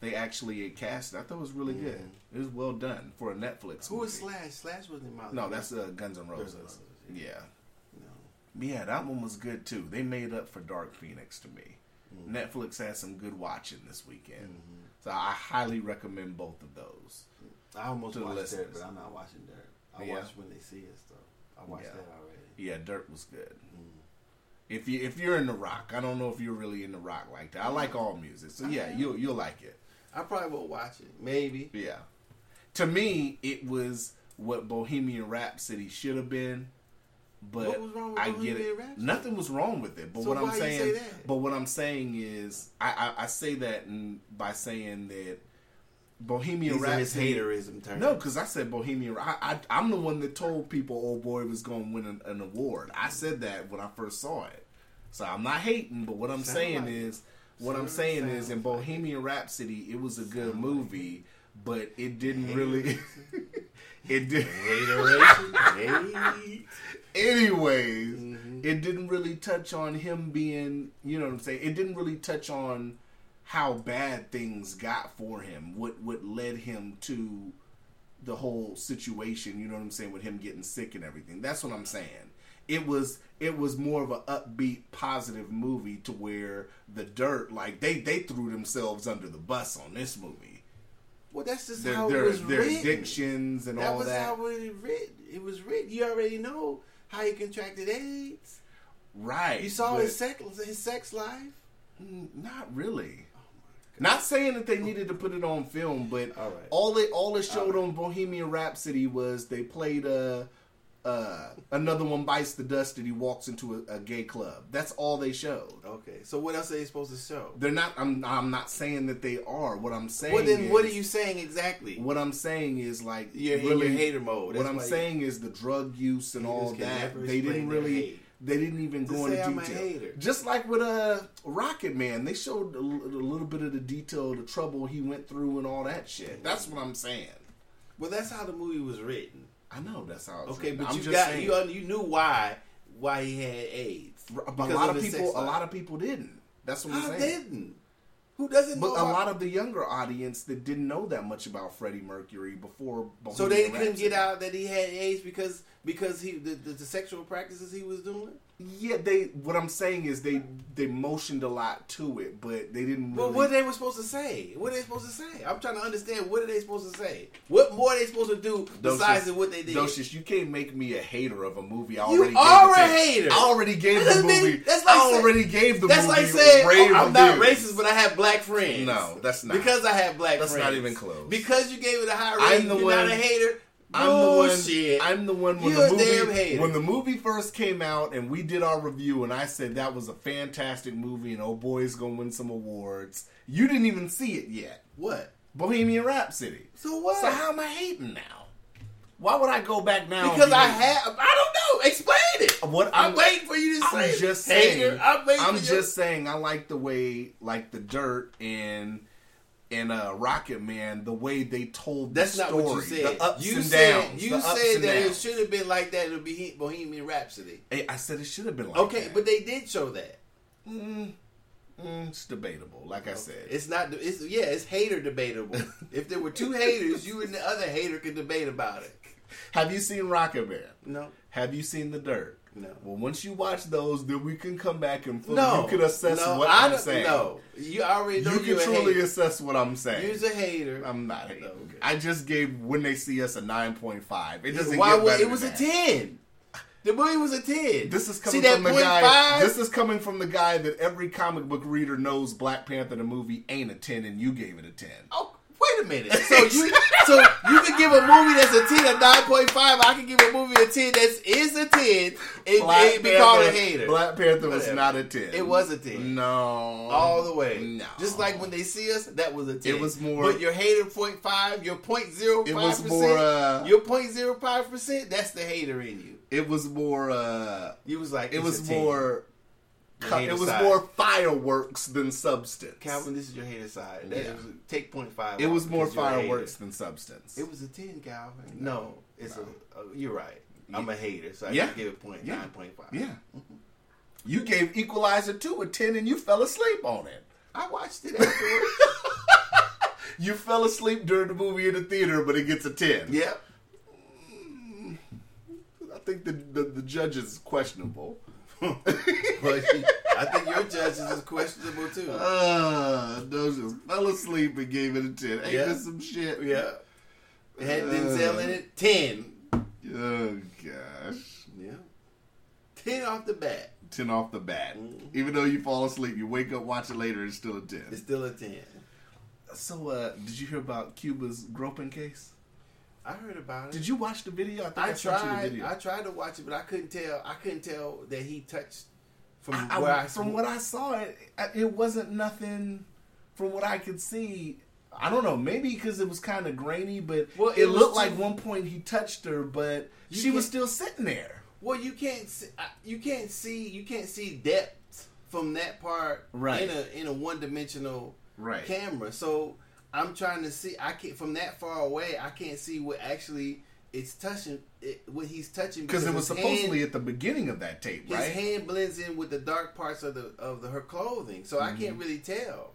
They actually cast. I thought it was really good. It was well done for a Netflix. who was. Slash? Slash wasn't in Molly. No, that's uh, Guns N' Roses. Guns N' Roses, Yeah. No. Yeah, that one was good too. They made up for Dark Phoenix to me. Mm. Netflix had some good watching this weekend, Mhm. so I highly recommend both of those. I almost watched Dirt, but I'm not watching Dirt. I Yeah. watched when they see it, though. I watched Yeah. that already. Yeah, Dirt was good. Mm. If you if you're in the rock, I don't know if you're really in the rock like that. I like all music, so yeah, you'll you'll like it. I probably won't watch it. Maybe. Yeah. To me, it was what Bohemian Rhapsody should have been. But What was wrong with I get Bohemian it. Rhapsody? Nothing was wrong with it. But So what I'm why you saying, say that? but what I'm saying is, I, I, I say that by saying that Bohemian These are his Rhapsody. haterism terms. No, because I said Bohemian. I, I I'm the one that told people Old Boy was going to win an, an award. I said that when I first saw it. So I'm not hating, but what I'm Sound saying like it. is, what I'm Sound- saying is, in sounds like it. Bohemian Rhapsody, it was a good Sound like movie, but it didn't Haterism. really. [laughs] it did. Hateration. [laughs] Anyways, Mhm. it didn't really touch on him being. You know what I'm saying? It didn't really touch on how bad things got for him. What what led him to the whole situation, you know what I'm saying, with him getting sick and everything. That's what I'm saying. It was it was more of a upbeat, positive movie to where the dirt, like they they threw themselves under the bus on this movie. Well, that's just Their how their, it was their written. addictions and that all was that. how it written. It was written. You already know how he contracted AIDS. right. You saw his sex, his sex life. Mm, Not really. Oh Not saying that they needed to put it on film, but All right. all it all it showed All on Bohemian Rhapsody was they played uh, uh, another one bites the dust and he walks into a, a gay club. That's all they showed. Okay, so what else are they supposed to show? They're not. I'm. I'm not saying that they are. What I'm saying. Well, then is, what are you saying exactly? What I'm saying is like You're really. in your hater mode. what I'm saying is the drug use and all that. They didn't really. They didn't even go into say I'm a detail. hater. Just like with uh, Rocket Man, they showed a, l- a little bit of the detail, the trouble he went through, and all that shit. That's what I'm saying. Well, that's how the movie was written. I know that's how. It's Okay, but I'm you got saying. you you knew why why he had AIDS. But a lot of of people, a lot of people didn't. That's what I'm saying. didn't. Who doesn't But know? a lot of the younger audience that didn't know that much about Freddie Mercury before. so they couldn't get out that he had AIDS because because he the, the, the sexual practices he was doing. Yeah, they. What I'm saying is they they motioned a lot to it, but they didn't. Really, Well, what they were supposed to say? What are they supposed to say? I'm trying to understand. What are they supposed to say? What more are they supposed to do besides what they did? Docious, you can't make me a hater of a movie. I You already are gave a it hater. I already gave That the doesn't mean- movie. that's like I say- already gave the That's movie. like saying oh, I'm not racist, but I have black friends. No, that's not. because I have black That's friends. not even close. Because you gave it a high I'm rating, the you're one- not a hater. I'm the one. I'm the one when You're the movie when the movie first came out and we did our review and I said that was a fantastic movie and oh boy, it's gonna win some awards. You didn't even see it yet. What? Bohemian Rhapsody. So what? So how am I hating now? Why would I go back now? because be I have. I don't know. Explain it. What I'm, I'm- waiting for you to say. I'm just Hater. saying. I'm waiting. I'm for just saying. I like the way, like the dirt and and uh, Rocket Man, the way they told the That's not story, what you said. the ups you and said downs. you said that it should have been like that in Bohe- Bohemian Rhapsody. Hey, I said it should have been like Okay, that. but they did show that. Mm, mm, it's debatable. Like I said, It's not. It's yeah. It's hater debatable. [laughs] if there were two haters, you and the other hater could debate about it. have you seen Rocket Man? No. Have you seen The Dirt? No. Well, once you watch those, then we can come back and fully, No. you can assess no, what I I'm saying. No. You already know you you're can a truly hater. assess what I'm saying. You're a hater. I'm not hating. Okay. I just gave when they see us a nine point five. It doesn't Why get better it was a that. ten? The movie was a ten. This is See coming that from the guy. five? This is coming from the guy that every comic book reader knows. Black Panther the movie ain't a ten, and you gave it a ten. Oh, wait a minute. So you so you can give a movie that's a ten a nine point five. I can give a movie a ten that is a ten and, Black and be called a hater. Black Panther was Whatever. not a ten. It was a 10. No, all the way. No, Just like when they see us, that was a ten. It was more- But your hater point five, your point zero It was more, percent, uh, your point zero five percent. That's the hater in you. it was more. uh You was like, It was a 10. more. Your cu- It was side. more fireworks than substance. Calvin, this is your hater side. That Yeah. was- take point five. It was more because you're a hater. fireworks than substance. It was a ten, Calvin. No, it's No. a. Uh, you're right. I'm a hater, so I Yeah. give it point Yeah. nine point five. Yeah. [laughs] You gave Equalizer 2 a 10 and you fell asleep on it. I watched it afterwards. [laughs] You fell asleep during the movie in the theater, but it gets a 10. yeah. I think the, the, the judge is questionable. [laughs] But I think your judges is questionable too. Uh, those just fell asleep and gave it a 10. Ain't Yeah. this some shit? yeah. It had Denzel in it. Ten. Oh, gosh. Yeah. Ten off the bat. 10 off the bat. Mhm. Even though you fall asleep, you wake up, watch it later, it's still a 10. It's still a ten. So, uh, did you hear about Cuba's groping case? I heard about it. Did you watch the video? I you the tried. video. I tried to watch it, but I couldn't tell. I couldn't tell that he touched from I- where I- I, from what I saw, it it wasn't nothing. From what I could see, I don't know. Maybe because it was kind of grainy, but Well, it, it looked too- like one point he touched her, but she was still sitting there. Well, you can't. See, you can't see. You can't see depth from that part Right. in a in a one dimensional Right. camera. So I'm trying to see. I can't from that far away. I can't see what actually it's touching. It, what he's touching Because it was supposedly hand- at the beginning of that tape, his hand blends in with the dark parts of the of the, her clothing. So I can't mm-hmm. really tell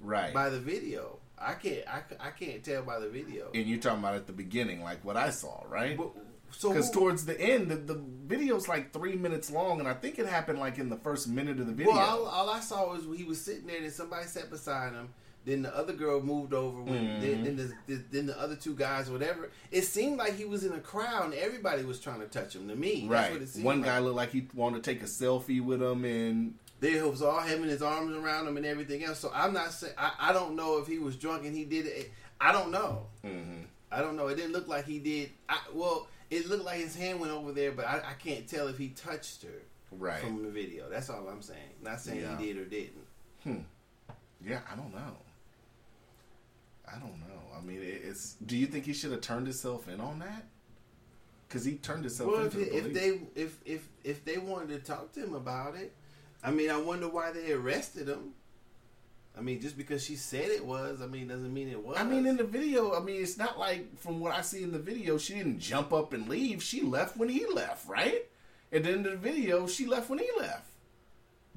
right. by the video. I can't. I, I can't tell by the video. and you're talking about at the beginning, like what I saw, right? But- so Because towards the end, the, the video's like three minutes long, and I think it happened like in the first minute of the video. Well, all, all I saw was he was sitting there, and somebody sat beside him. Then the other girl moved over. When, Mhm. then, then, the, the, then the other two guys, whatever. It seemed like he was in a crowd, and everybody was trying to touch him. To me, That's right. what it seemed One like. guy looked like he wanted to take a selfie with him, and They was all having his arms around him and everything else. So I'm not saying I, I don't know if he was drunk and he did it. I don't know. Mhm. I don't know. It didn't look like he did. I, well, it looked like his hand went over there, but I, I can't tell if he touched her right. from the video. That's all I'm saying. Not saying Yeah. he did or didn't. Hmm. Yeah, I don't know. I don't know. I mean, it's. Do you think he should have turned himself in on that? Because he turned himself Well, in if, the if they if if if they wanted to talk to him about it, I mean, I wonder why they arrested him. I mean, just because she said it was, I mean, doesn't mean it was. I mean, in the video, I mean, it's not like from what I see in the video, she didn't jump up and leave. She left when he left, right? At the end of the video, she left when he left.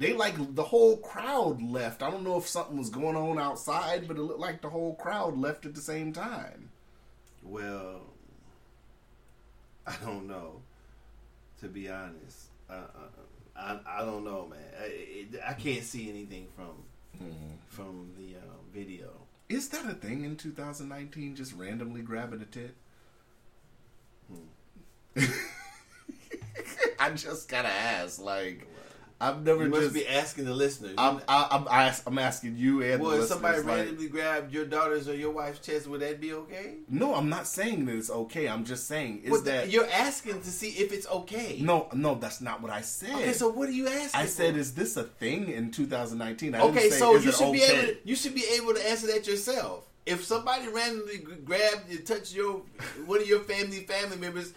They like the whole crowd left. I don't know if something was going on outside, but it looked like the whole crowd left at the same time. well, I don't know. To be honest, uh, uh, I I don't know, man. I, it, I can't see anything from from the uh, video. Is that a thing in 2019? Just randomly grabbing a tit? [laughs] I just gotta ask. Like, I've never You must just. be asking the listeners. I'm, I, I'm, ask, I'm asking you and well, if somebody like- randomly grabbed your daughter's or your wife's chest, would that be okay? no, I'm not saying that it's okay. I'm just saying is Well, that you're asking to see if it's okay. no, no, that's not what I said. Okay, so what are you asking? I said, for? is this a thing in 2019? I didn't okay, say, so you should be able to, you should be able to answer that yourself. If somebody randomly grabbed and touched your one of your family family members,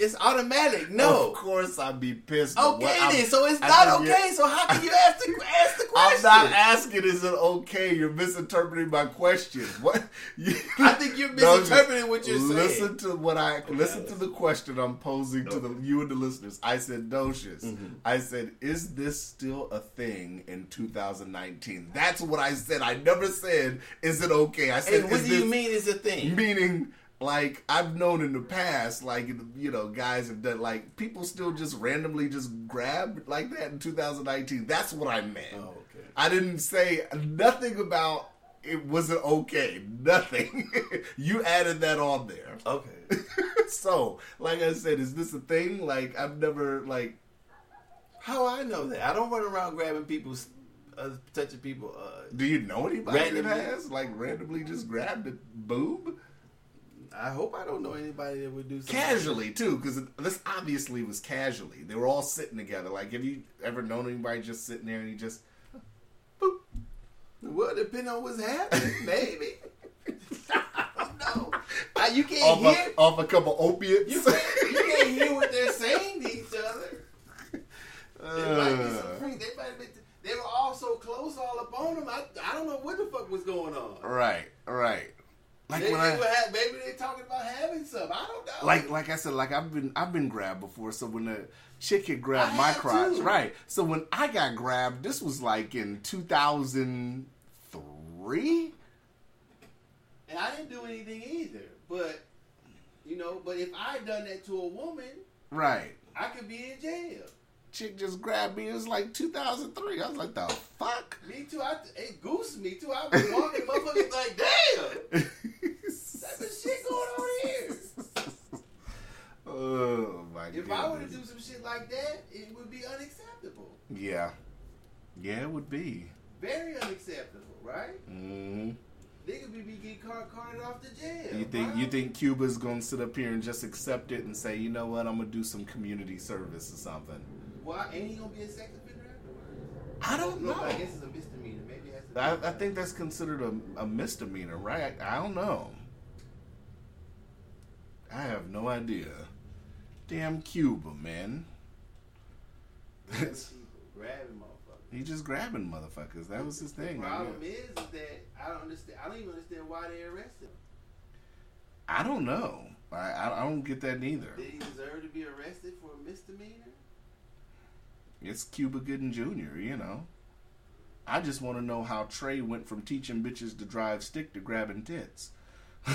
it's automatic. No. Of course I'd be pissed. Okay, then. So it's I not you're- okay. So how can you ask the ask the question? [laughs] I'm not asking is it okay. You're misinterpreting my question. What? You, [laughs] I think you're No, misinterpreting what you're saying. Listen to what I listen to the question I'm posing to the you and the listeners. I said Docious. Mm-hmm. I said, is this still a thing in 2019? That's what I said. I never said, is it okay? I said, And what do you mean is a thing? Meaning, like I've known in the past, like you know, guys have done like people still just randomly just grab like that in 2019. That's what I meant. Oh, okay. I didn't say nothing about it wasn't okay. Nothing. [laughs] you added that on there. Okay. [laughs] so, like I said, is this a thing? Like I've never like How I know that? I don't run around grabbing people's, uh, touching people. Uh, do you know anybody Randomly. that has like randomly just grabbed a boob? I hope I don't know anybody that would do something. casually too because this obviously was casually they were all sitting together like have you ever known anybody just sitting there and he just boop Well, depending on what's happening, [laughs] maybe. I don't know. Uh, you can't off hear. a, off a couple opiates You can't, you can't hear what they're saying to each other. They might be some Uh, freak. They might have been. They were all so close, all up on them. I, I don't know what the fuck was going on. right right like Maybe, when they I were ha- maybe they're talking about having some. I don't know. like like I said like I've been I've been grabbed before so when the chick had grabbed I my have crotch too. right so when I got grabbed this was like in 2003 and I didn't do anything either. But you know, but if I had done that to a woman, right I could be in jail. chick just grabbed me it was like 2003 I was like the fuck Me too. I it goosed me too. I was walking, [laughs] motherfuckers like, damn, [laughs] that been shit going on here. Oh my! If I were to do some shit like that, it would be unacceptable. yeah, yeah, it would be. Very unacceptable, right? Mm hmm Niggas be be getting car- carted off to jail. You think right? you think Cuba's gonna sit up here and just accept it and say, you know what, I'm gonna do some community service or something? Why ain't he gonna be a sex offender afterwards? I don't No, know. I guess it's a misdemeanor. Maybe it has to. I, I think that's considered a, a misdemeanor, right? I don't know. I have no idea. Damn Cuba, man. [laughs] grabbing motherfuckers. he just grabbing motherfuckers. That was his thing. The I problem is, is that I don't understand. I don't even understand why they arrested him. I don't know. I, I I don't get that neither. Did he deserve to be arrested for a misdemeanor? It's Cuba Gooding Jr., you know. I just want to know how Trey went from teaching bitches to drive stick to grabbing tits. [laughs]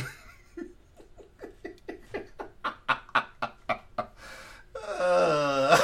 Uh.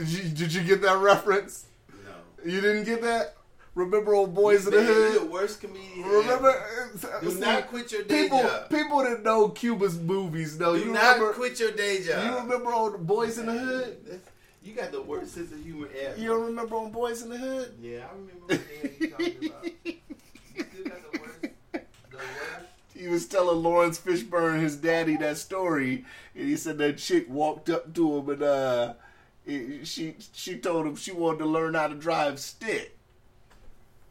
Did you did you get that reference? No. You didn't get that? Remember old Boyz n the Hood. you're the worst comedian. Remember? ever. Do not quit your day people, job. People that know Cuba's movies know. Do you not remember? quit your day job. You remember old Boyz n the Hood? That's- You got the worst sense of humor ever. You don't remember on Boyz n the Hood? yeah, I remember what you talking about. You still got the worst. The worst. He was telling Laurence Fishburne, his daddy, that story, and he said that chick walked up to him and uh, she she told him she wanted to learn how to drive stick.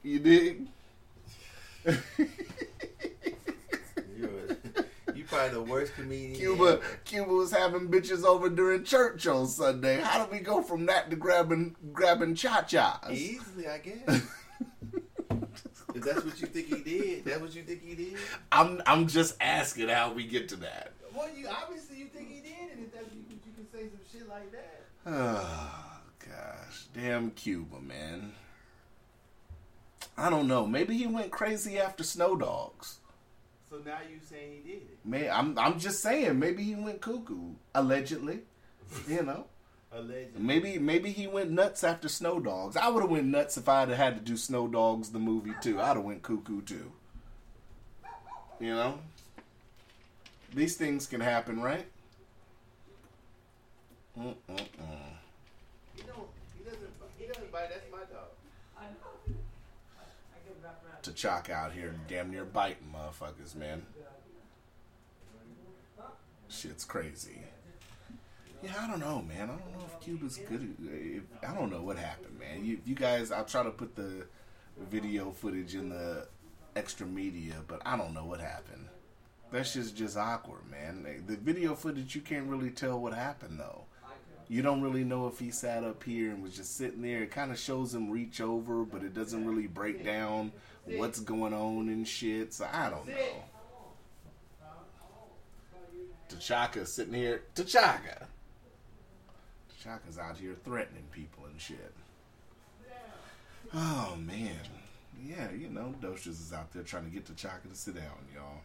You dig? You're, you probably the worst comedian. Cuba ever. Cuba was having bitches over during church on Sunday. How do we go from that to grabbing grabbing cha chas? Easily, I guess. [laughs] if that's what you think he did, that's what you think he did. I'm I'm just asking how we get to that. Well, you obviously you think he did, and if that's you, you can say some shit like that. Oh gosh, damn Cuba, man. I don't know. Maybe he went crazy after Snow Dogs. So now you saying he did it? May I'm I'm just saying. Maybe he went cuckoo. Allegedly, you know. [laughs] Allegedly. Maybe maybe he went nuts after Snow Dogs. I would have went nuts if I'd have had to do Snow Dogs the movie too. I'd have went cuckoo too. You know. These things can happen, right? Mm-mm-mm. He don't. He doesn't. He doesn't bite. That's my dog. I get wrapped out here damn near biting motherfuckers, man. Shit's crazy. Yeah, I don't know, man. I don't know if Cuba's good. If, I don't know what happened, man. You, you guys, I'll try to put the video footage in the extra media, but I don't know what happened. That's just just awkward, man. The video footage, you can't really tell what happened though. You don't really know if he sat up here and was just sitting there. It kind of shows him reach over, but it doesn't really break down what's going on and shit. So I don't know. T'Chaka sitting here. T'Chaka. T'Chaka's out here threatening people and shit. Oh man, yeah, you know, Docious is out there trying to get T'Chaka to sit down, y'all.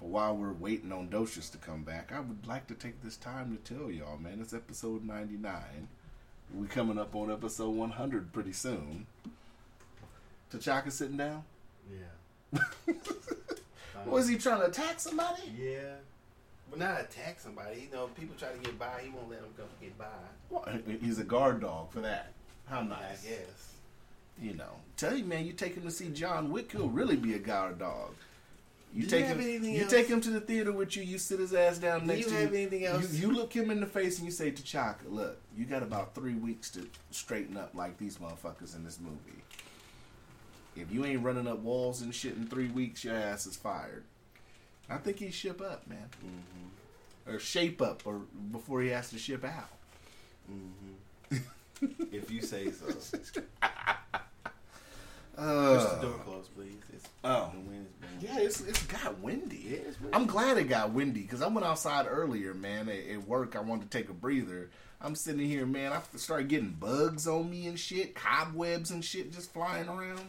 But while we're waiting on Docious to come back, I would like to take this time to tell y'all, man, it's episode 99. We coming up on episode 100 pretty soon. T'Chaka sitting down? Yeah. [laughs] Was he trying to attack somebody? Yeah. But not attack somebody. You know, people try to get by. He won't let them come get by. Well, he's a guard dog for that. How I nice. guess. You know, tell you, man, you take him to see John Wick, he'll really be a guard dog. You Do you take have him. You else? take him to the theater with you. You sit his ass down Do next you to have you. anything else? You, you look him in the face and you say T'Chaka, "Look, you got about three weeks to straighten up like these motherfuckers in this movie. If you ain't running up walls and shit in three weeks, your ass is fired." I think he ship up, man, Mm-hmm. or shape up, or before he has to ship out. Mm-hmm. [laughs] if you say so. [laughs] Push Uh, the door closed, please. It's, Oh. the wind is blowing. Yeah, it's it's got windy. Yeah, it's windy. I'm glad it got windy because I went outside earlier, man. At, at work, I wanted to take a breather. I'm sitting here, man. I started getting bugs on me and shit, cobwebs and shit just flying around.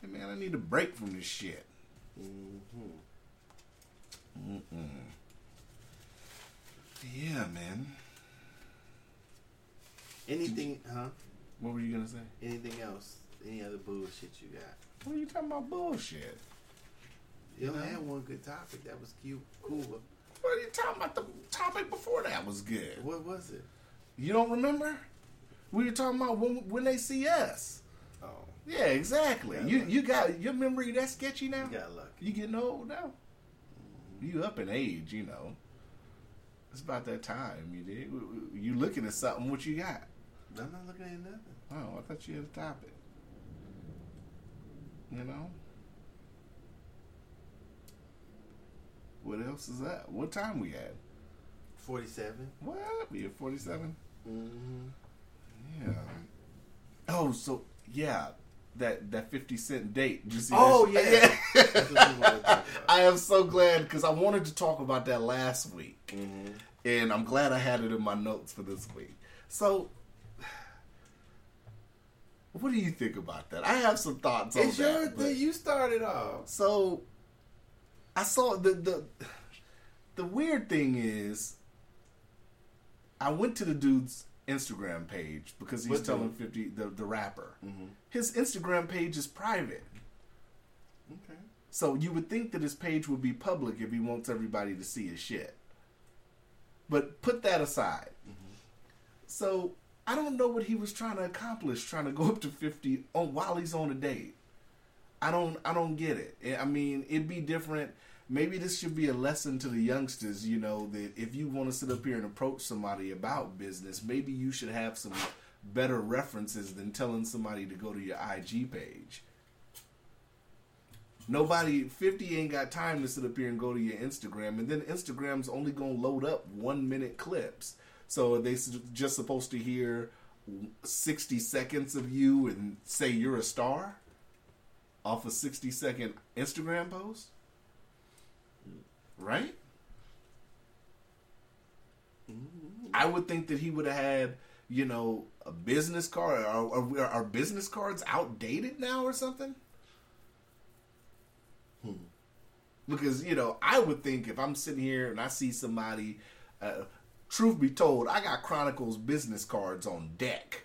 Hey, man, I need a break from this shit. Mm-hmm. Mm-mm. Yeah, man. Anything, huh? What were you gonna say? Anything else? Any other bullshit you got? What are you talking about? Bullshit. You know? had one good topic that was cute, cool. What are you talking about? The topic before that was good. What was it? You don't remember? We were talking about when when they see us. Oh, Yeah, exactly. Yeah, you lucky. you got your memory that sketchy now. you got lucky. You getting old now. You up in age, you know. It's about that time. You did. You looking at something? What you got? I'm not looking at nothing. Oh, I thought you had a topic. You know. What else is that? What time we at? Forty-seven. What? We at forty seven? Mm-hmm. Yeah. Oh, so yeah, that that fifty cent date. Did you see Oh, that? yeah. [laughs] That's what we wanted to talk about. [laughs] I am so glad because I wanted to talk about that last week, Mm-hmm. and I'm glad I had it in my notes for this week. So, what do you think about that? I have some thoughts on It's that. your thing. You started off. so, I saw the the the weird thing is, I went to the dude's Instagram page because he's What telling dude? fifty the the rapper. Mm-hmm. His Instagram page is private. Okay. So you would think that his page would be public if he wants everybody to see his shit. But put that aside. So I don't know what he was trying to accomplish, trying to go up to fifty on while he's on a date. I don't I don't get it. I- mean, it'd be different. Maybe this should be a lesson to the youngsters, you know, that if you want to sit up here and approach somebody about business, maybe you should have some better references than telling somebody to go to your IG page. Nobody, 50 ain't got time to sit up here and go to your Instagram. And then Instagram's only going to load up one minute clips. So they just supposed to hear 60 seconds of you and say you're a star off a 60 second Instagram post? Right? I would think that he would have had, you know, a business card. Are, are, are business cards outdated now or something? Because, you know, I would think if I'm sitting here and I see somebody, uh, truth be told, I got Chronicles business cards on deck.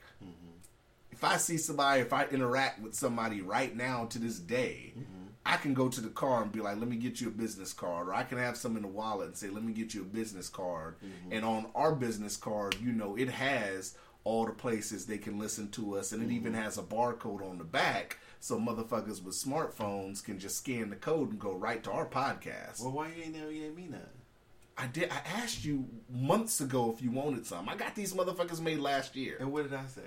If I see somebody, if I interact with somebody right now to this day, I I can go to the car and be like, "Let me get you a business card," or I can have some in the wallet and say, "Let me get you a business card." Mm-hmm. And on our business card, you know, it has all the places they can listen to us, and it even mm-hmm. has a barcode on the back, so motherfuckers with smartphones can just scan the code and go right to our podcast. Well, why you ain't never gave me none? I did. I asked you months ago if you wanted some. I got these motherfuckers made last year. And what did I say?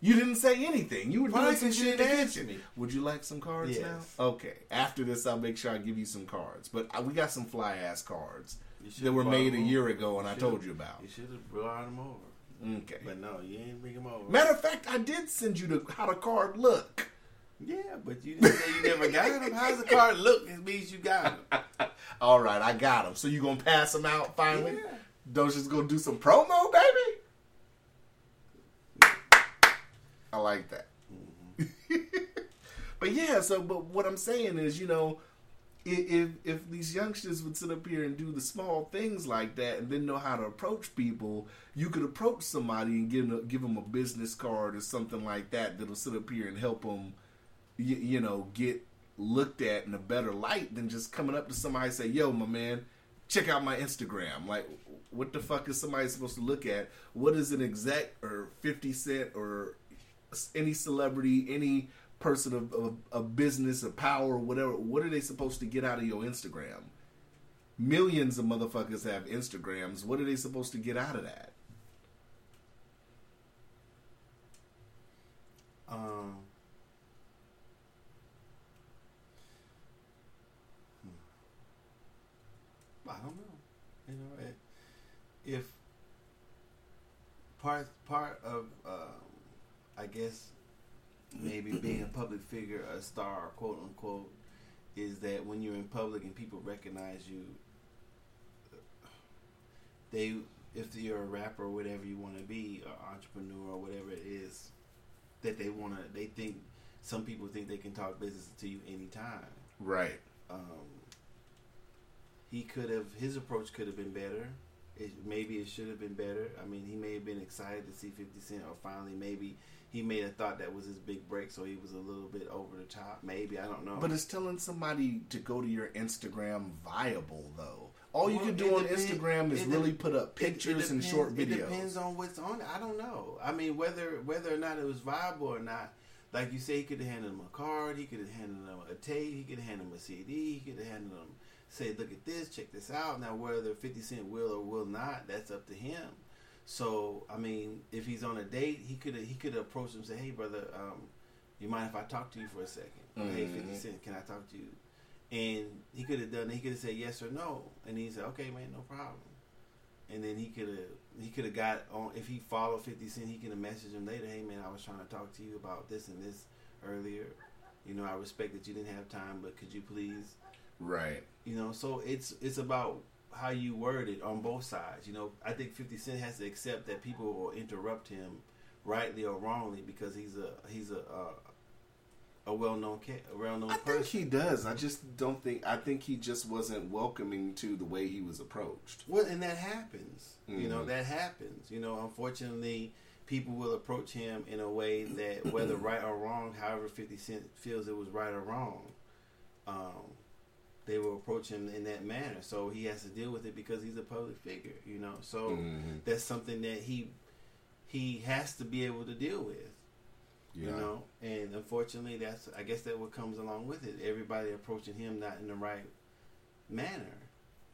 You didn't say anything. You were Why doing some shit me? Would you like some cards Yes. now? Okay. After this, I'll make sure I give you some cards. But uh, we got some fly ass cards that were made a year ago, and I told you about. You should have brought them over. Okay. But no, you ain't bring them over. Matter of fact, I did send you the how the card look. Yeah, but you didn't say you never got them. How's the card look? It means you got them. [laughs] All right, I got them. So you gonna pass them out finally? Yeah. Docious gonna do some promo, baby. I like that. Mm-hmm. [laughs] but yeah, so but what I'm saying is, you know, if if these youngsters would sit up here and do the small things like that, and then know how to approach people, you could approach somebody and give them, give them a business card or something like that that'll sit up here and help them, you, you know, get looked at in a better light than just coming up to somebody and say, "Yo, my man, check out my Instagram." Like, what the fuck is somebody supposed to look at? What is an exec or Fifty Cent or any celebrity, any person of, of business or power whatever? What are they supposed to get out of your Instagram? Millions of motherfuckers have Instagrams. What are they supposed to get out of that? Um, hmm. I don't know. You know, it, if part part of, um, I guess, maybe [clears throat] being a public figure, a star, quote unquote, is that when you're in public and people recognize you, they, if you're a rapper or whatever you want to be, or entrepreneur or whatever it is, that they want to, they think, some people think they can talk business to you anytime. Right. Um, he could have, his approach could have been better. It, maybe it should have been better. I mean, he may have been excited to see 50 Cent, or finally, maybe he may have thought that was his big break, so he was a little bit over the top. Maybe, I don't know. But it's telling somebody to go to your Instagram viable though. All you Well, can do on depend- Instagram is really put up It- it pictures and short videos. It depends on what's on it. I don't know. I mean, whether whether or not it was viable or not. Like you say, he could have handed him a card. He could have handed him a tape. He could have handed him a CD. He could have handed him, say, look at this, check this out. Now, whether 50 Cent will or will not, that's up to him. So, I mean, if he's on a date, he could have he could have approached him and say, hey, brother, um, you mind if I talk to you for a 2nd Or, Hey, 50 Mhm. Cent, can I talk to you? And he could have done. He could have said yes or no, and he said, "Okay, man, no problem." And then he could have he could have got on if he followed Fifty Cent. He could have messaged him later. Hey, man, I was trying to talk to you about this and this earlier. You know, I respect that you didn't have time, but could you please? Right. You know, so it's it's about how you word it on both sides. You know, I think Fifty Cent has to accept that people will interrupt him, rightly or wrongly, because he's a he's a uh, a well known a well known I person. think he does. I just don't think. I think he just wasn't welcoming to the way he was approached. Well, and that happens. You know, Mhm. that happens. You know, unfortunately, people will approach him in a way that, whether [clears throat] right or wrong, however 50 Cent feels it was right or wrong, um, they will approach him in that manner. So he has to deal with it because he's a public figure, you know. So Mhm. that's something that he he has to be able to deal with Yeah. you know and unfortunately that's i guess that what comes along with it everybody approaching him not in the right manner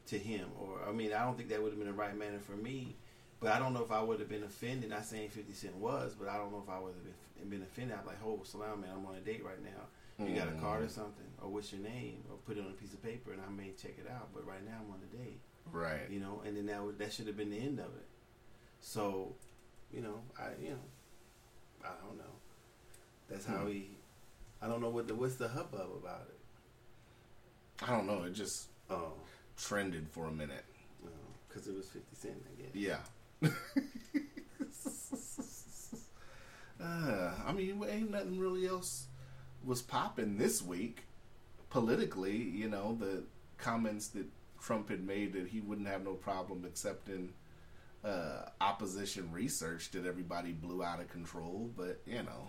to him or i mean i don't think that would have been the right manner for me but i don't know if i would have been offended not saying 50 cent was but i don't know if i would have been, been offended i'm like oh salam man i'm on a date right now you got a card or something or what's your name or put it on a piece of paper and i may check it out but right now i'm on a date Right. you know, and then that would, that should have been the end of it. So, you know, I you know, I don't know. That's how Hmm. he. I don't know what the what's the hubbub about it. I don't know. It just Oh, trended for a minute. because it was Fifty Cent, I guess. Yeah. [laughs] [laughs] uh, I mean, ain't nothing really else was popping this week politically. You know, the comments that Trump had made that he wouldn't have no problem accepting uh, opposition research that everybody blew out of control. But you know,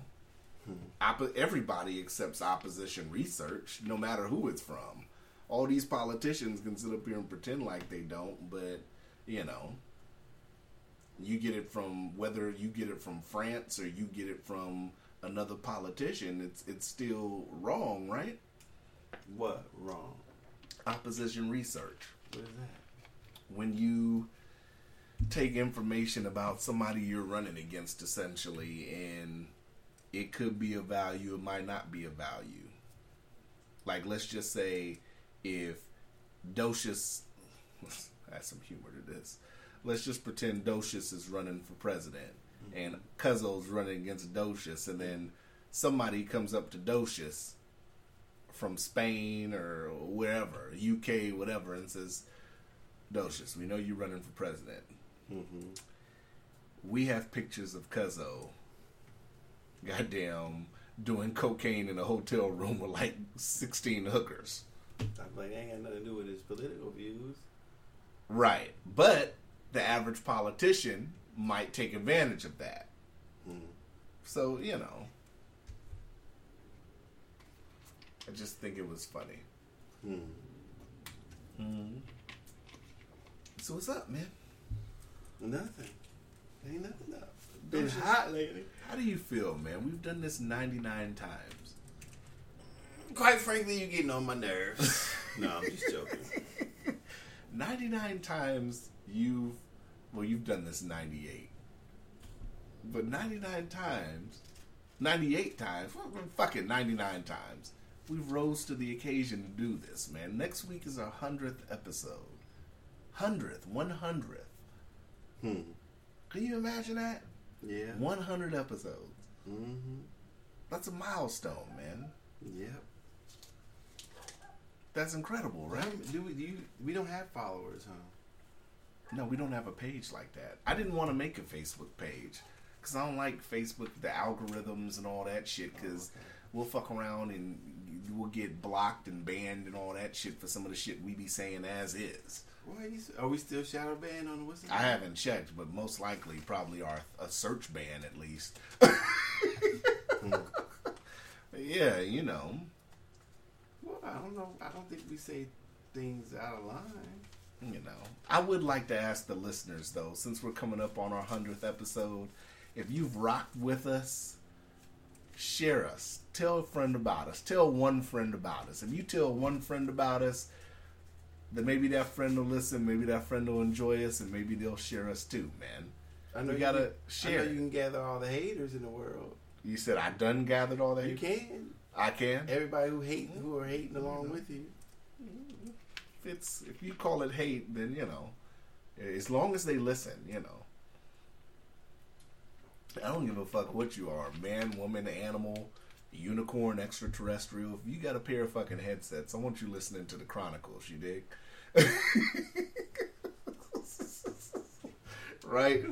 Hmm. Oppo- everybody accepts opposition research, no matter who it's from. All these politicians can sit up here and pretend like they don't, but you know, you get it from whether you get it from France or you get it from another politician. It's it's still wrong, right? What wrong? Opposition research. What is that? when you take information about somebody you're running against essentially and it could be a value it might not be a value like let's just say if docious [laughs] add some humor to this let's just pretend docious is running for president and Cuzzo's running against docious and then somebody comes up to docious from Spain or wherever, UK, whatever, and says, Docious, we know you're running for president. Mm-hmm. We have pictures of Cuzzo, goddamn, doing cocaine in a hotel room with like 16 hookers. I'm like, ain't got nothing to do with his political views. Right. But the average politician might take advantage of that. Hmm. So, you know. I just think it was funny. Hmm. So, what's up, man? Nothing. Ain't nothing up. Been hot lately. How do you feel, man? We've done this 99 times. Quite frankly, you're getting on my nerves. [laughs] no, I'm just joking. [laughs] 99 times you've well you've done this 98 but 99 times 98 times fuck it 99 times we've rose to the occasion to do this man next week is our 100th episode 100th 100th Hmm. can you imagine that Yeah. 100 episodes Mm-hmm. that's a milestone man Yep. that's incredible right Right? Do we? Do you? We don't have followers, huh? No, we don't have a page like that. I didn't want to make a Facebook page because I don't like Facebook, the algorithms and all that shit. Oh, because we'll fuck around and we'll get blocked and banned and all that shit for some of the shit we be saying as is. Why you, are we still shadow banned on what's? I haven't checked, but most likely probably are a search ban at least. [laughs] yeah, you know. Well, I don't know. I don't think we say things out of line. You know, I would like to ask the listeners though, since we're coming up on our hundredth episode, if you've rocked with us, share us. Tell a friend about us. Tell one friend about us. If you tell one friend about us, then maybe that friend will listen. Maybe that friend will enjoy us, and maybe they'll share us too, man. I know We you gotta can, share I know you can gather all the haters in the world. You said I done gathered all that. You can. I can. Everybody who hate, who are hating along mm-hmm. with you. It's if you call it hate, then you know, as long as they listen, you know. I don't give a fuck what you are, man, woman, animal, unicorn, extraterrestrial. If you got a pair of fucking headsets, I want you listening to the Chronicles. You dig? [laughs] right?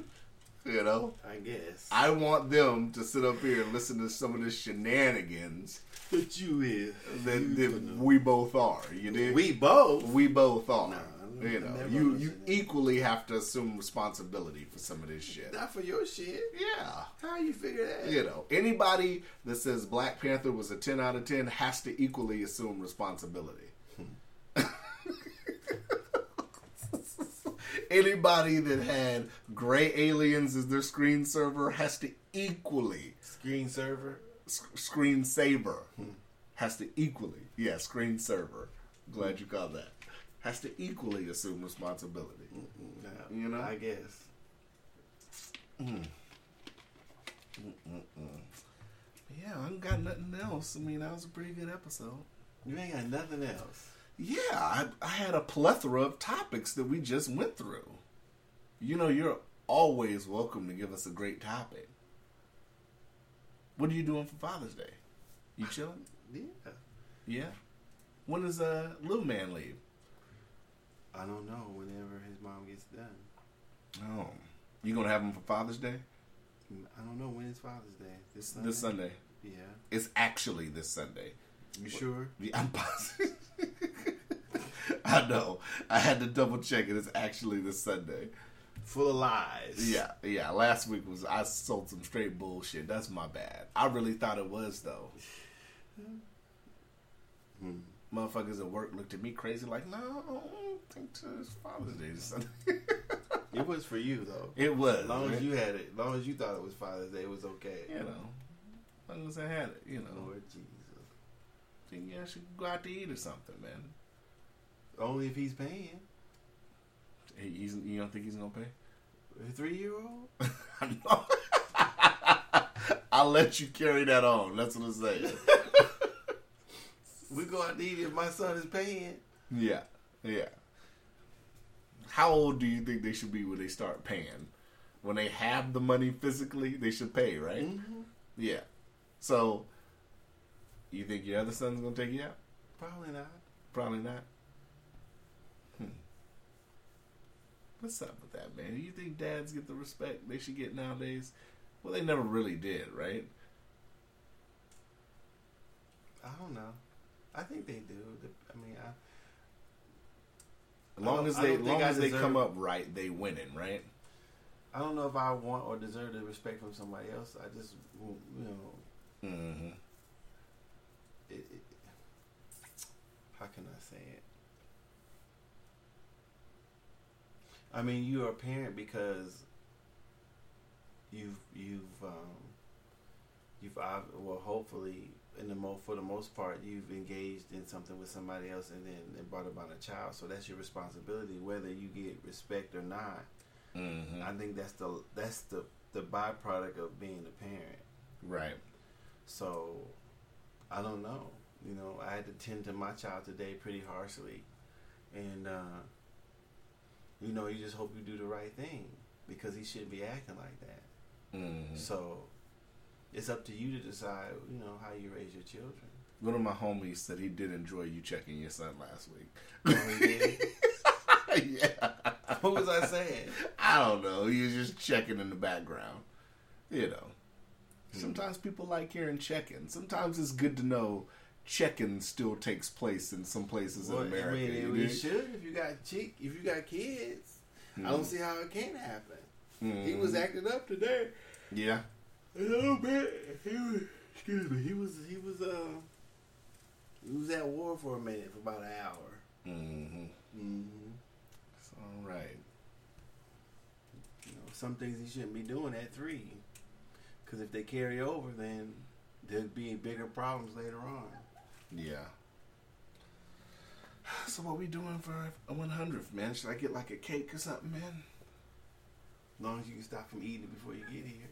You know, I guess. I want them to sit up here and listen to some of the shenanigans But you is. that, You that we both are. You dig? we both. we both are. Nah, you know, you you that. equally have to assume responsibility for some of this shit. Not for your shit. Yeah. How you figure that? You know, anybody that says Black Panther was a 10 out of 10 has to equally assume responsibility. [laughs] anybody that had Gray Aliens as their screen server has to equally Screen server. Sc- screen saver has to equally yeah screen server glad you got that. Has to equally assume responsibility. Nah, You know? I guess. yeah i ain't got nothing else. I mean that was a pretty good episode. You ain't got nothing else. yeah I, I had a plethora of topics that we just went through. You know you're always welcome to give us a great topic what are you doing for father's day you chilling [laughs] Yeah. yeah when does uh little man leave I don't know. Whenever his mom gets done. oh you gonna have him for father's day I don't know when is Father's Day. This Sunday. this sunday Yeah. It's actually this Sunday. You sure? Yeah, I'm positive. [laughs] I know. I had to double check it. It's actually this Sunday. Full of lies. Yeah, yeah. Last week was I sold some straight bullshit. That's my bad. I really thought it was though. Hmm. Motherfuckers at work looked at me crazy, like, no, I don't think it's Father's Day. this [laughs] Sunday." It was for you though. it was. As long man. as you had it, as long as you thought it was Father's Day, it was okay. you know, as long as I had it, you know. Lord Jesus. Think yeah, I should go out to eat or something, man. Only if he's paying. He, he's, you don't think he's gonna pay? A three year old? [laughs] I'll [laughs] let you carry that on. That's what I'm saying. [laughs] We go out to eat if my son is paying. Yeah, yeah. How old do you think they should be when they start paying? When they have the money physically, they should pay, right? Mm-hmm. Yeah. So, you think your other son's gonna take you out? Probably not. Probably not. What's up with that, man? Do you think dads get the respect they should get nowadays? Well, they never really did, right? I don't know. I think they do. I mean, I, As long as they, long as they come up right, they winning, right? I don't know if I want or deserve the respect from somebody else. I just, you know, Mm-hmm. it, it, how can I say it? I mean, you are a parent because you've you've um, you've well, hopefully, in the mo for the most part, you've engaged in something with somebody else, and then it brought about a child. So that's your responsibility, whether you get respect or not. Mm-hmm. I think that's the that's the the byproduct of being a parent. Right. So, I don't know. You know, I had to tend to my child today pretty harshly, and uh, you know, you just hope you do the right thing because he shouldn't be acting like that. Mm-hmm. So, it's up to you to decide. You know how you raise your children. One of my homies said he did enjoy you checking your son last week. Oh, he did? [laughs] yeah. what was I saying? I don't know. He was just checking in the background. You know. Hmm. Sometimes people like hearing checking. Sometimes it's good to know checking still takes place in some places Well, in America. I mean, you it, it should if you got chick, if you got kids. I don't see how it can't happen. He Mhm. was acting up today. Yeah. A little bit. He was, excuse me. He was. He was. Uh. He was at war for a minute for about an hour. Mm-hmm. Mm-hmm. It's all right. You know, some things he shouldn't be doing at three, because if they carry over, then there'll be bigger problems later on. Yeah. [sighs] So what we doing for a 100th, man? Should I get like a cake or something, man? As long as you can stop from eating it before you get here.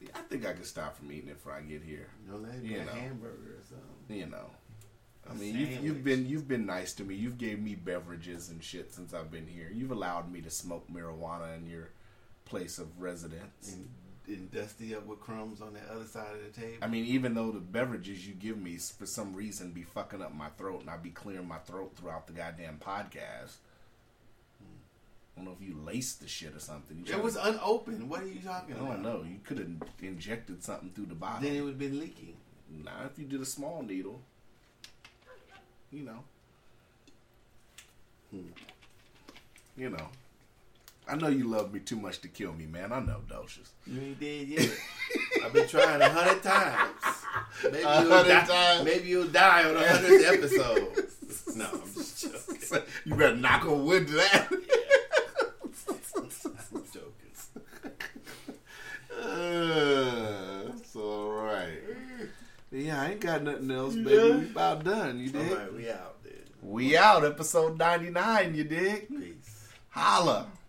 See, I think I could stop from eating it before I get here. You know, let it be You a know. hamburger or something. You know. I A mean, you've, you've been you've been nice to me. You've gave me beverages and shit since I've been here. You've allowed me to smoke marijuana in your place of residence. And, and dusty up with crumbs on the other side of the table. I mean, even though the beverages you give me for some reason be fucking up my throat, and I be clearing my throat throughout the goddamn podcast. I don't know if you laced the shit or something. It was unopened. What are you talking I about? don't know. You could have injected something through the bottle. Then it would have been leaking. Nah, if you did a small needle, you know. Hmm. You know. I know you love me too much to kill me, man. I know, Docious. You ain't dead yet. I've been trying a hundred times. Maybe A you'll times? Maybe you'll die on a hundredth episode. No, I'm just joking. [laughs] you better knock on wood to that. I'm joking. uh, it's all right. Yeah, I ain't got nothing else, baby. Yeah. We about done, you All right, we out, dude. We out, episode 99, you dig? Peace. Holla.